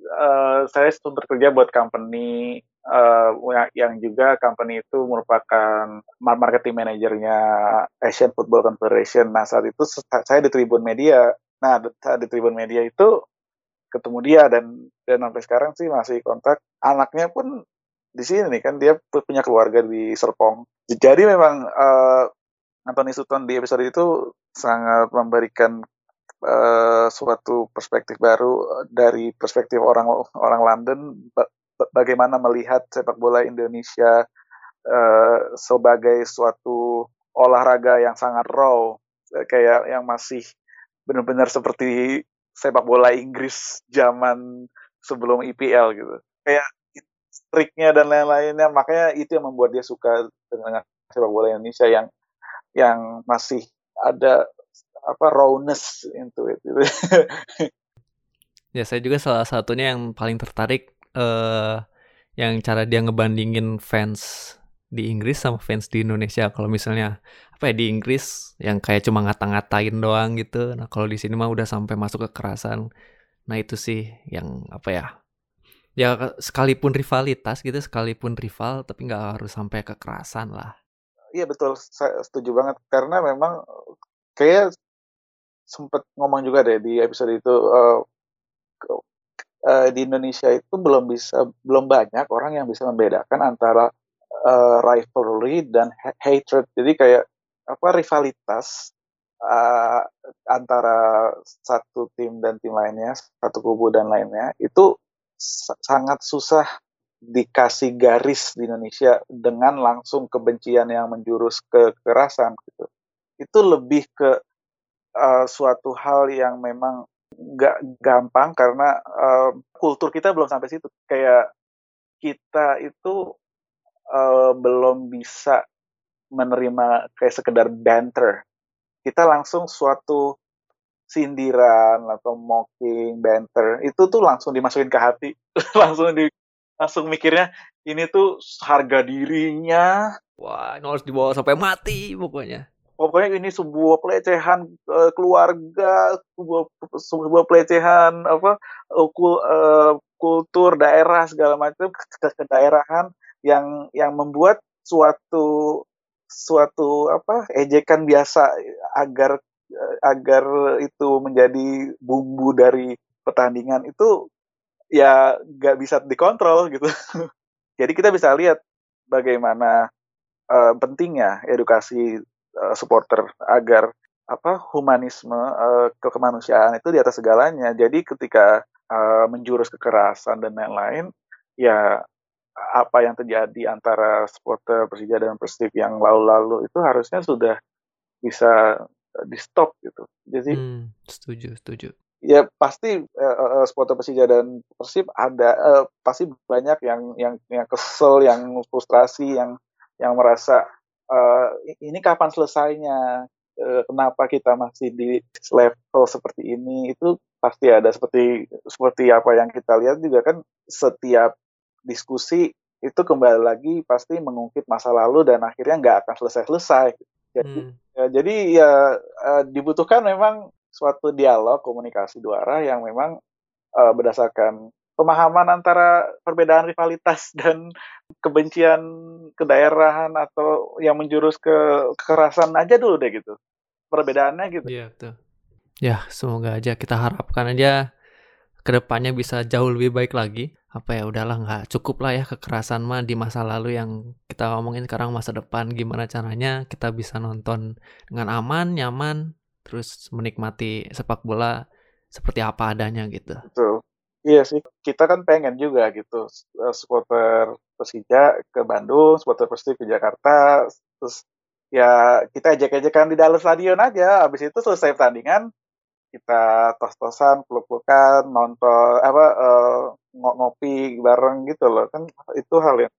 uh, saya sempat kerja buat company uh, yang juga company itu merupakan marketing manajernya Asian Football Confederation. Nah saat itu saya di Tribun Media. Nah di Tribun Media itu ketemu dia dan dan sampai sekarang sih masih kontak. Anaknya pun di sini nih kan dia punya keluarga di Serpong. Jadi memang uh, Anthony Sutton di episode itu sangat memberikan uh, suatu perspektif baru dari perspektif orang orang London bagaimana melihat sepak bola Indonesia uh, sebagai suatu olahraga yang sangat raw kayak yang masih benar-benar seperti sepak bola Inggris zaman sebelum IPL gitu. Kayak triknya dan lain-lainnya makanya itu yang membuat dia suka dengan sepak bola Indonesia yang yang masih ada apa rawness into it gitu. *laughs* ya saya juga salah satunya yang paling tertarik uh, yang cara dia ngebandingin fans di Inggris sama fans di Indonesia. Kalau misalnya apa ya di Inggris yang kayak cuma ngata-ngatain doang gitu. Nah kalau di sini mah udah sampai masuk kekerasan. Nah itu sih yang apa ya? Ya sekalipun rivalitas gitu, sekalipun rival, tapi nggak harus sampai kekerasan lah. Iya betul, saya setuju banget karena memang kayak sempet ngomong juga deh di episode itu uh, uh, di Indonesia itu belum bisa belum banyak orang yang bisa membedakan antara uh, rivalry dan hatred. Jadi kayak apa rivalitas uh, antara satu tim dan tim lainnya, satu kubu dan lainnya itu sangat susah dikasih garis di Indonesia dengan langsung kebencian yang menjurus ke kekerasan gitu. Itu lebih ke uh, suatu hal yang memang nggak gampang karena uh, kultur kita belum sampai situ. Kayak kita itu uh, belum bisa menerima kayak sekedar banter kita langsung suatu sindiran atau mocking, banter itu tuh langsung dimasukin ke hati, *laughs* langsung di langsung mikirnya ini tuh harga dirinya. Wah, ini harus dibawa sampai mati pokoknya. Pokoknya ini sebuah pelecehan uh, keluarga, sebuah, sebuah pelecehan apa uh, kultur daerah segala macam ke, ke daerahan yang yang membuat suatu suatu apa ejekan biasa agar agar itu menjadi bumbu dari pertandingan itu ya nggak bisa dikontrol gitu. *laughs* Jadi kita bisa lihat bagaimana uh, pentingnya edukasi uh, supporter agar apa humanisme uh, kemanusiaan itu di atas segalanya. Jadi ketika uh, menjurus kekerasan dan lain-lain ya apa yang terjadi antara supporter Persija dan Persib yang lalu-lalu itu harusnya sudah bisa di stop gitu. Jadi hmm, setuju, setuju. Ya pasti uh, supporter Persija dan Persib ada uh, pasti banyak yang yang yang kesel, yang frustrasi, yang yang merasa uh, ini kapan selesainya? Uh, kenapa kita masih di level seperti ini? Itu pasti ada seperti seperti apa yang kita lihat juga kan setiap diskusi itu kembali lagi pasti mengungkit masa lalu dan akhirnya nggak akan selesai-selesai. Jadi, hmm. ya, jadi ya uh, dibutuhkan memang suatu dialog komunikasi dua arah yang memang uh, berdasarkan pemahaman antara perbedaan rivalitas *laughs* dan kebencian kedaerahan atau yang menjurus ke kekerasan aja dulu deh gitu perbedaannya gitu. Iya betul. Ya semoga aja kita harapkan aja ke depannya bisa jauh lebih baik lagi apa ya udahlah nggak cukup lah ya kekerasan mah di masa lalu yang kita ngomongin sekarang masa depan gimana caranya kita bisa nonton dengan aman nyaman terus menikmati sepak bola seperti apa adanya gitu. Betul. Iya sih, kita kan pengen juga gitu eh, supporter Persija ke Bandung, supporter Persija ke Jakarta, terus ya kita ejek-ejekan di dalam stadion aja, habis itu selesai pertandingan kita tos-tosan, peluk-pelukan, nonton apa uh, ngopi bareng gitu loh. Kan itu hal yang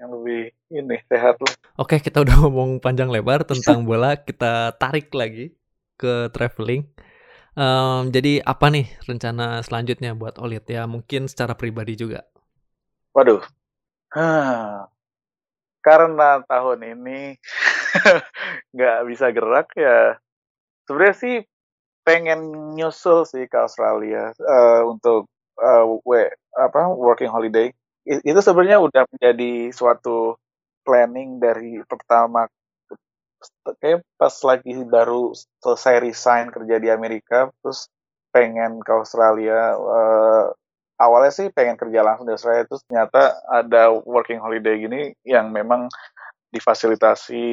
yang lebih ini sehat loh. Oke, kita udah *laughs* ngomong panjang lebar tentang bola, kita tarik lagi ke traveling. Um, jadi apa nih rencana selanjutnya buat Olit ya? Mungkin secara pribadi juga. Waduh. Hmm. Karena tahun ini *laughs* nggak bisa gerak ya. Sebenarnya sih pengen nyusul sih ke Australia uh, untuk uh, we, apa working holiday itu sebenarnya udah menjadi suatu planning dari pertama kayak pas lagi baru selesai resign kerja di Amerika terus pengen ke Australia uh, awalnya sih pengen kerja langsung di Australia terus ternyata ada working holiday gini yang memang difasilitasi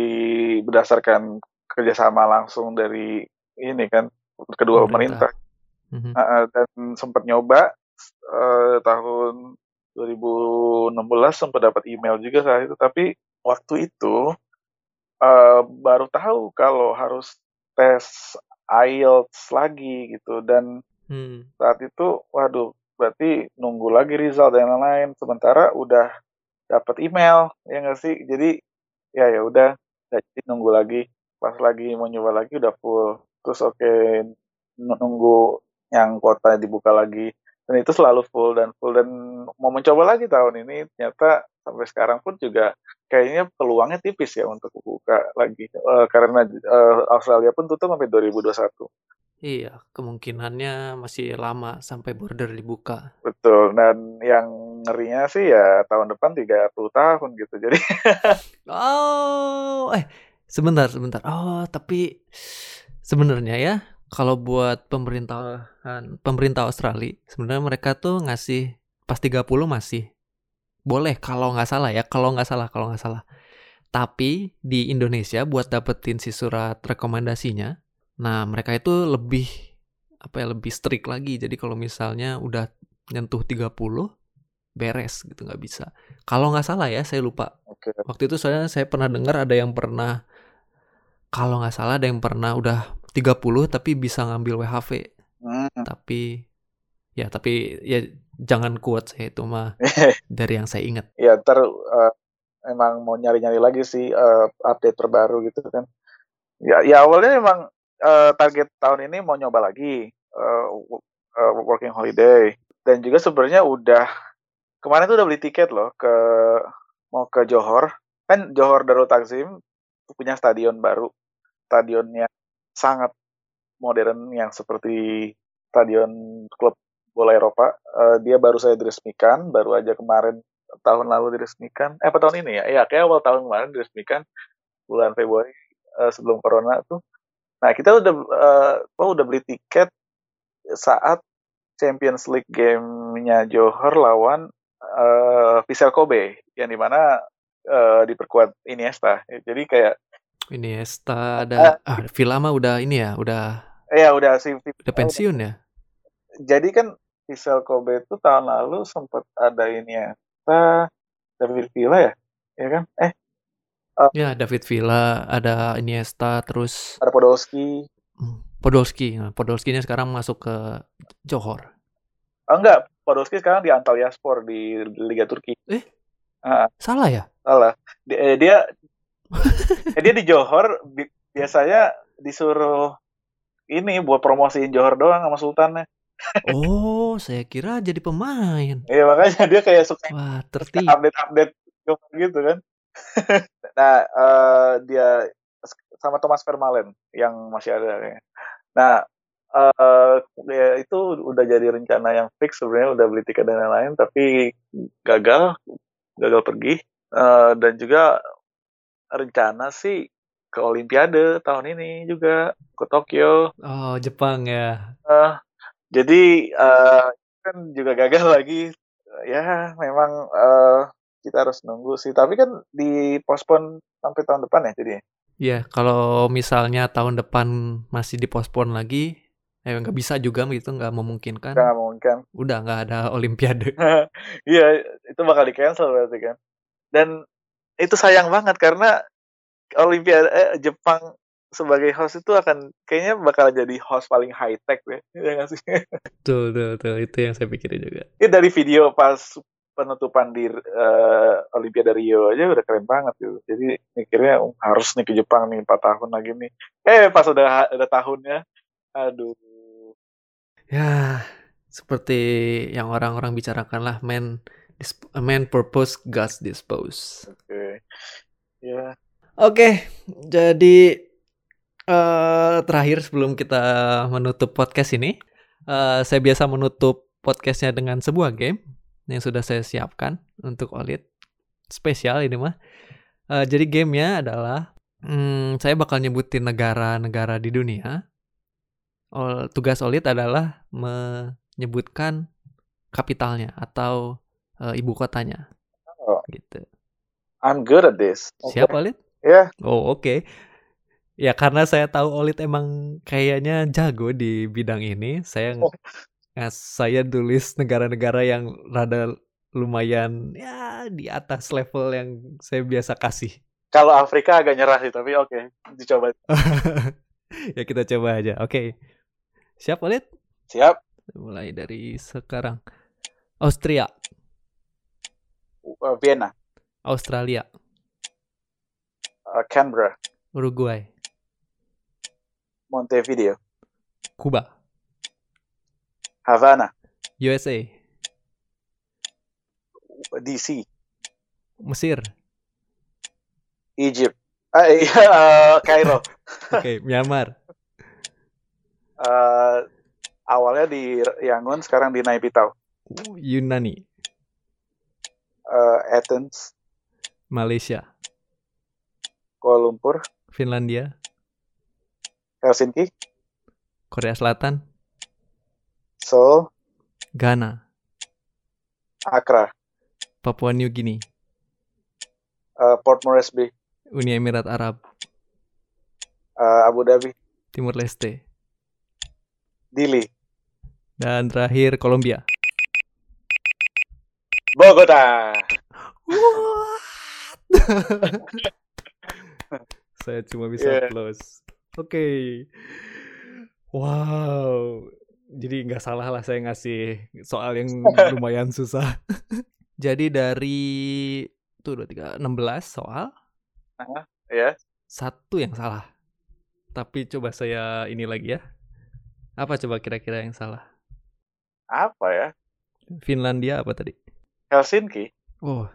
berdasarkan kerjasama langsung dari ini kan kedua pemerintah, pemerintah. Mm-hmm. Uh, dan sempat nyoba uh, tahun 2016 sempat dapat email juga saat itu tapi waktu itu uh, baru tahu kalau harus tes IELTS lagi gitu. Dan hmm. saat itu waduh berarti nunggu lagi result dan lain-lain. Sementara udah dapat email ya nggak sih? Jadi ya ya udah. Jadi nunggu lagi. Pas lagi mau nyoba lagi udah full. Terus oke okay, nunggu yang kota dibuka lagi dan itu selalu full dan full dan mau mencoba lagi tahun ini ternyata sampai sekarang pun juga kayaknya peluangnya tipis ya untuk buka lagi uh, karena uh, Australia pun tutup sampai 2021. Iya, kemungkinannya masih lama sampai border dibuka. Betul, dan yang ngerinya sih ya tahun depan 30 tahun gitu. Jadi *laughs* Oh, eh sebentar sebentar. Oh, tapi sebenarnya ya kalau buat pemerintahan pemerintah Australia sebenarnya mereka tuh ngasih pas 30 masih. Boleh kalau nggak salah ya kalau nggak salah kalau nggak salah. Tapi di Indonesia buat dapetin si surat rekomendasinya nah mereka itu lebih apa ya lebih strict lagi. Jadi kalau misalnya udah nyentuh 30 beres gitu nggak bisa. Kalau nggak salah ya saya lupa. Oke. waktu itu soalnya saya pernah dengar ada yang pernah kalau nggak salah ada yang pernah udah 30 tapi bisa ngambil WHV Hmm. tapi ya tapi ya jangan kuat saya itu mah *laughs* dari yang saya ingat ya ntar eh, emang mau nyari-nyari lagi sih eh, update terbaru gitu kan. Ya, ya awalnya emang eh, target tahun ini mau nyoba lagi wo- eh, working holiday dan juga sebenarnya udah kemarin tuh udah beli tiket loh ke mau ke Johor kan Johor Darul Takzim punya stadion baru stadionnya sangat modern yang seperti stadion klub bola Eropa. Eh, dia baru saya diresmikan baru aja kemarin tahun lalu diresmikan. Eh apa tahun ini ya? Iya kayak awal tahun kemarin diresmikan bulan Februari eh, sebelum corona tuh. Nah kita udah eh, oh, udah beli tiket saat Champions League game-nya Johor lawan eh Vissel Kobe yang di mana eh, diperkuat Iniesta. Jadi kayak ini Esta ada ah Villa mah udah ini ya udah eh, ya udah si udah pensiun ya? Jadi kan Vissel Kobe itu tahun lalu sempat ada Iniesta David Villa ya? Ya kan? Eh. Ya David Villa ada Iniesta terus ada Podolski. Hmm, Podolski. Nah Podolskinya sekarang masuk ke Johor. Oh enggak, Podolski sekarang di Antalyaspor di Liga Turki. Eh? Ah, salah ya? Salah. Di- Dia eh, *laughs* dia di Johor bi- biasanya disuruh ini buat promosiin Johor doang sama Sultannya. oh saya kira jadi pemain Iya makanya dia kayak suka wah tertib update-update gitu kan. *laughs* nah, eh, dia sama Thomas Vermaelen yang masih ada kayaknya. Nah, eh ya itu udah jadi rencana yang fix sebenarnya udah beli tiket dan lain-lain tapi gagal gagal pergi Eh, dan juga rencana sih ke Olimpiade tahun ini juga ke Tokyo. Oh Jepang ya. Eh, jadi eh, kan juga gagal lagi. Ya memang eh, kita harus nunggu sih. Tapi kan dipospon sampai tahun depan ya jadi ya? Kalau misalnya tahun depan masih dipospon lagi eh nggak bisa juga gitu nggak memungkinkan. Nggak mungkin udah nggak ada Olimpiade. *laughs* Iya, itu bakal di cancel berarti kan. Dan itu sayang banget karena Olimpiade eh, Jepang sebagai host itu akan kayaknya bakal jadi host paling high tech deh. *laughs* Ya nggak sih? Betul, betul, betul. Itu yang saya pikirin juga. Ini dari video pas penutupan di eh, Olimpiade Rio aja udah keren banget gitu. Jadi mikirnya "Oh, harus nih ke Jepang nih 4 tahun lagi nih. Eh pas udah ada tahunnya, aduh. Ya, seperti yang orang-orang bicarakan lah, man, dis- man purpose, God's dispose. Oke. Ya, Oke, jadi eh terakhir sebelum kita menutup podcast ini, eh saya biasa menutup podcastnya dengan sebuah game yang sudah saya siapkan untuk Olit. Spesial ini mah. Eh, jadi gamenya adalah, hmm, saya bakal nyebutin negara-negara di dunia. Ol- tugas Olit adalah menyebutkan kapitalnya atau eh, ibu kotanya. Oh. Gitu. I'm good at this. Oke. Siap Olit? Ya, Oh oke. Ya karena saya tahu Olit emang kayaknya jago di bidang ini, saya Oh. saya tulis negara-negara yang rada lumayan ya di atas level yang saya biasa kasih. kalau Afrika agak nyerah sih, tapi oke, dicoba. *laughs* ya kita coba aja. Oke. Siap Olit? Siap. Mulai dari sekarang. Austria, Uh, Vienna, Australia, uh, Canberra, Uruguay, Montevideo, Kuba, Havana, USA, DC, Mesir. Egypt, ah, iya, uh, Kairo. Oke, Myanmar, Uh, awalnya di Yangon, sekarang di Naipitau. Yunani, Uh, Athens, Malaysia, Kuala Lumpur, Finlandia, Helsinki, Korea Selatan, Seoul, Ghana, Accra, Papua New Guinea, uh, Port Moresby, Uni Emirat Arab, uh, Abu Dhabi, Timur Leste, Dili, dan terakhir Kolombia. Bogota. What? *laughs* Saya cuma bisa Yeah. applause. Oke. Wow. Jadi nggak salah lah saya ngasih soal yang *laughs* lumayan susah. *laughs* Jadi dari tuh dua tiga enam belas soal Ya, satu yang salah. Tapi coba saya ini lagi ya. Apa coba kira-kira yang salah? apa ya? Finlandia apa tadi? Helsinki. Oh,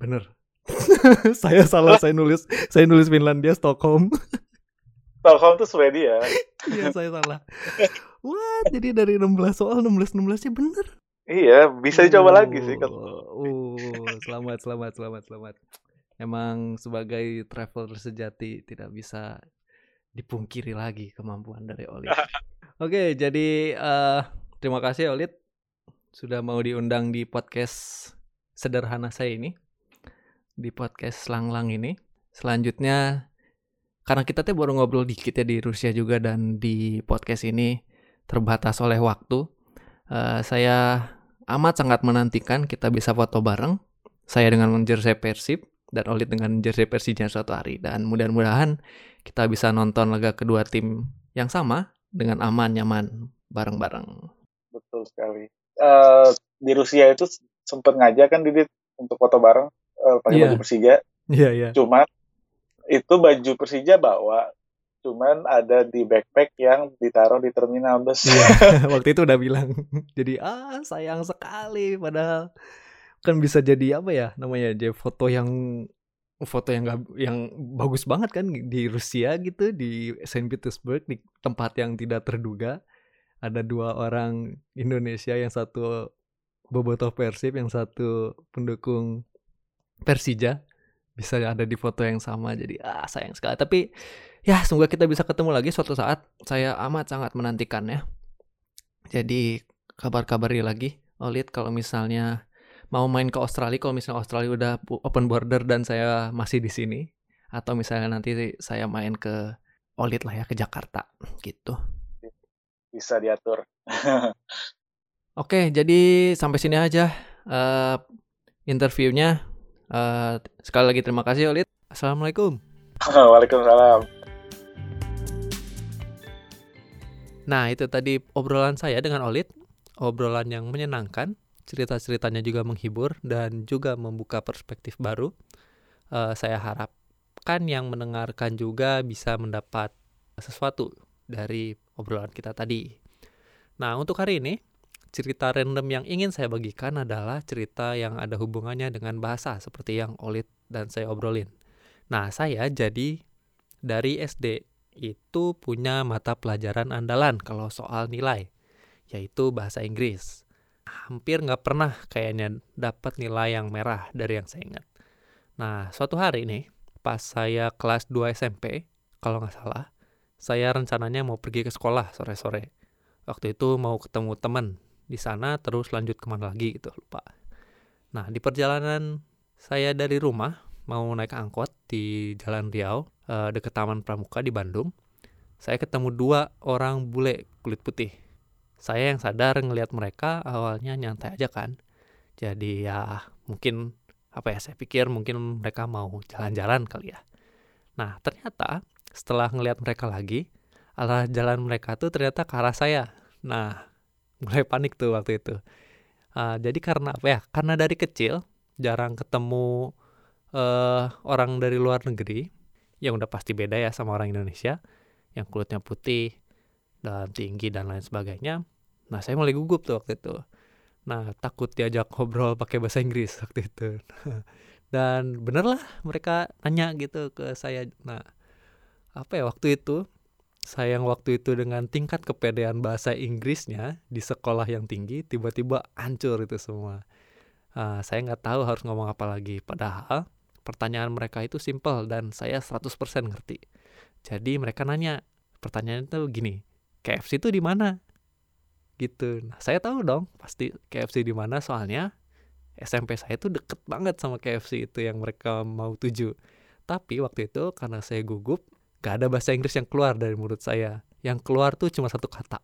bener. *laughs* saya salah, saya nulis saya nulis Finlandia Stockholm. *laughs* Stockholm tuh Swedia. Iya, saya salah. What? Jadi dari 16 soal 16 16 nya bener. Iya, bisa dicoba lagi sih. Oh, oh, selamat selamat selamat selamat. Emang sebagai traveler sejati tidak bisa dipungkiri lagi kemampuan dari Olit. *laughs* Oke, jadi eh, terima kasih Olit sudah mau diundang di podcast sederhana saya ini di podcast Langlang ini. Selanjutnya karena kita tuh baru ngobrol dikit ya di Rusia juga dan di podcast ini terbatas oleh waktu. eh, saya amat sangat menantikan kita bisa foto bareng. Saya dengan jersey Persib dan Olit dengan jersey Persija suatu hari dan mudah-mudahan kita bisa nonton laga kedua tim yang sama dengan aman nyaman bareng-bareng. Betul sekali. Eh, di Rusia itu sempet ngajak kan Didit untuk foto bareng eh, pakai Iya. baju Persija. Iya iya. Cuman itu baju Persija bawa. Cuman ada di backpack yang ditaruh di terminal bus. Iya, *laughs* *laughs* waktu itu udah bilang. *laughs* Jadi ah sayang sekali padahal kan bisa jadi apa ya namanya jadi foto yang foto yang gak, yang bagus banget kan di Rusia gitu di Saint Petersburg di tempat yang tidak terduga ada dua orang Indonesia yang satu bobotoh Persib yang satu pendukung Persija bisa ada di foto yang sama. Jadi ah sayang sekali. Tapi ya semoga kita bisa ketemu lagi suatu saat. Saya amat sangat menantikannya jadi kabar-kabari lagi. Olit kalau misalnya mau main ke Australia kalau misalnya Australia udah open border dan saya masih di sini atau misalnya nanti saya main ke Olit lah ya ke Jakarta gitu Bisa diatur. *laughs* Oke, jadi sampai sini aja eh, interviewnya. Eh, sekali lagi terima kasih Olit. Assalamualaikum. *laughs* Waalaikumsalam. Nah, itu tadi obrolan saya dengan Olit. Obrolan yang menyenangkan, cerita-ceritanya juga menghibur dan juga membuka perspektif baru. Eh, saya harapkan yang mendengarkan juga bisa mendapat sesuatu dari obrolan kita tadi. Nah, untuk hari ini, cerita random yang ingin saya bagikan adalah cerita yang ada hubungannya dengan bahasa seperti yang Olit dan saya obrolin. Nah, saya jadi dari SD itu punya mata pelajaran andalan kalau soal nilai, yaitu bahasa Inggris. Hampir nggak pernah kayaknya dapat nilai yang merah dari yang saya ingat. Nah, suatu hari nih, pas saya kelas 2 SMP, kalau nggak salah, saya rencananya mau pergi ke sekolah sore-sore. Waktu itu mau ketemu teman di sana, terus lanjut ke mana lagi gitu, lupa. Nah, di perjalanan saya dari rumah, mau naik angkot di Jalan Riau, eh, deket Taman Pramuka di Bandung, saya ketemu dua orang bule kulit putih. Saya yang sadar ngelihat mereka awalnya nyantai aja kan. Jadi ya mungkin apa ya saya pikir mungkin mereka mau jalan-jalan kali ya. Nah ternyata setelah ngelihat mereka lagi, arah jalan mereka tuh ternyata ke arah saya. Nah *laughs* mulai panik tuh waktu itu. Ah, jadi karena apa ya? Karena dari kecil jarang ketemu eh, orang dari luar negeri yang udah pasti beda ya sama orang Indonesia yang kulitnya putih dan tinggi dan lain sebagainya. Nah, saya mulai gugup tuh waktu itu. Nah, takut diajak ngobrol pakai bahasa Inggris waktu itu. *laughs* dan bener lah mereka nanya gitu ke saya. Nah, apa ya waktu itu saya yang waktu itu dengan tingkat kepedean bahasa Inggrisnya di sekolah yang tinggi tiba-tiba hancur itu semua. Ah, saya nggak tahu harus ngomong apa lagi. Padahal pertanyaan mereka itu simple dan saya 100% ngerti. Jadi mereka nanya, pertanyaannya tuh gini, KFC itu di mana gitu nah saya tahu dong pasti KFC di mana soalnya SMP saya tuh deket banget sama KFC itu yang mereka mau tuju tapi waktu itu karena saya gugup gak ada bahasa Inggris yang keluar dari mulut saya. Yang keluar tuh cuma satu kata.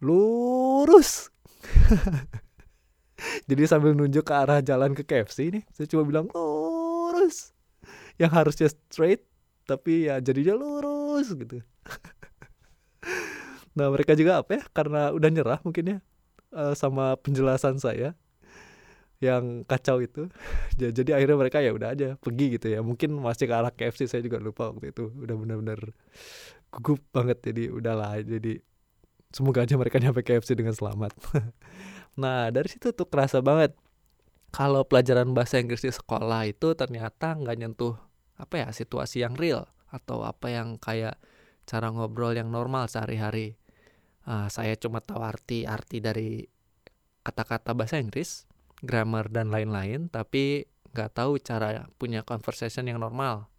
Lurus. *laughs* Jadi sambil nunjuk ke arah jalan ke KFC ini saya cuma bilang lurus. Yang harusnya straight tapi ya jadinya lurus gitu. *laughs* Nah mereka juga apa ya? Karena udah nyerah mungkin ya uh, sama penjelasan saya yang kacau itu. *laughs* Jadi akhirnya mereka ya udah aja pergi gitu ya. Mungkin masih ke arah KFC saya juga lupa waktu itu. Udah benar-benar gugup banget jadi udahlah. Jadi semoga aja mereka *laughs* nyampe KFC dengan selamat. *laughs* Nah dari situ tuh kerasa banget. Kalau pelajaran bahasa Inggris di sekolah itu ternyata nggak nyentuh apa ya situasi yang real atau apa yang kayak cara ngobrol yang normal sehari-hari. Uh, saya cuma tahu arti arti dari kata-kata bahasa Inggris grammar dan lain-lain tapi nggak tahu cara punya conversation yang normal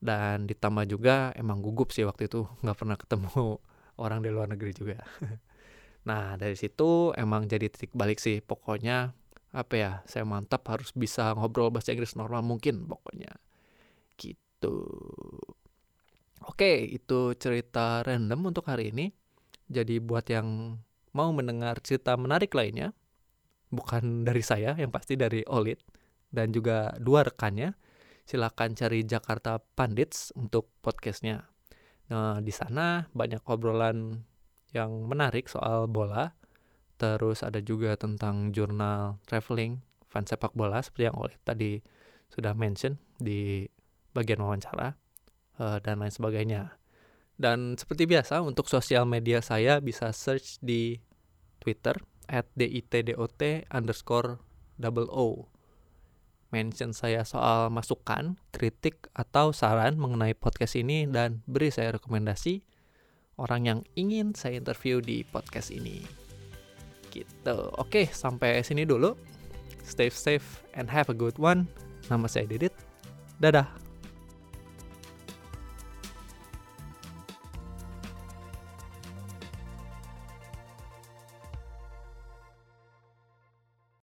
dan ditambah juga emang gugup sih waktu itu nggak pernah ketemu *laughs* orang di luar negeri juga. *laughs* nah dari situ emang jadi titik balik sih pokoknya apa ya saya mantap harus bisa ngobrol bahasa Inggris normal mungkin pokoknya gitu. Oke itu cerita random untuk hari ini. Jadi buat yang mau mendengar cerita menarik lainnya, bukan dari saya yang pasti dari Olit dan juga dua rekannya, silakan cari Jakarta Pandits untuk podcastnya. Nah, di sana banyak obrolan yang menarik soal bola. Terus ada juga tentang jurnal traveling fan sepak bola seperti yang oleh tadi sudah mention di bagian wawancara uh, dan lain sebagainya. Dan seperti biasa untuk sosial media saya bisa search di Twitter at ditdot underscore double o mention saya soal masukan, kritik, atau saran mengenai podcast ini dan beri saya rekomendasi orang yang ingin saya interview di podcast ini. Gitu. Oke, sampai sini dulu. Stay safe and have a good one. Nama saya Didit. Dadah.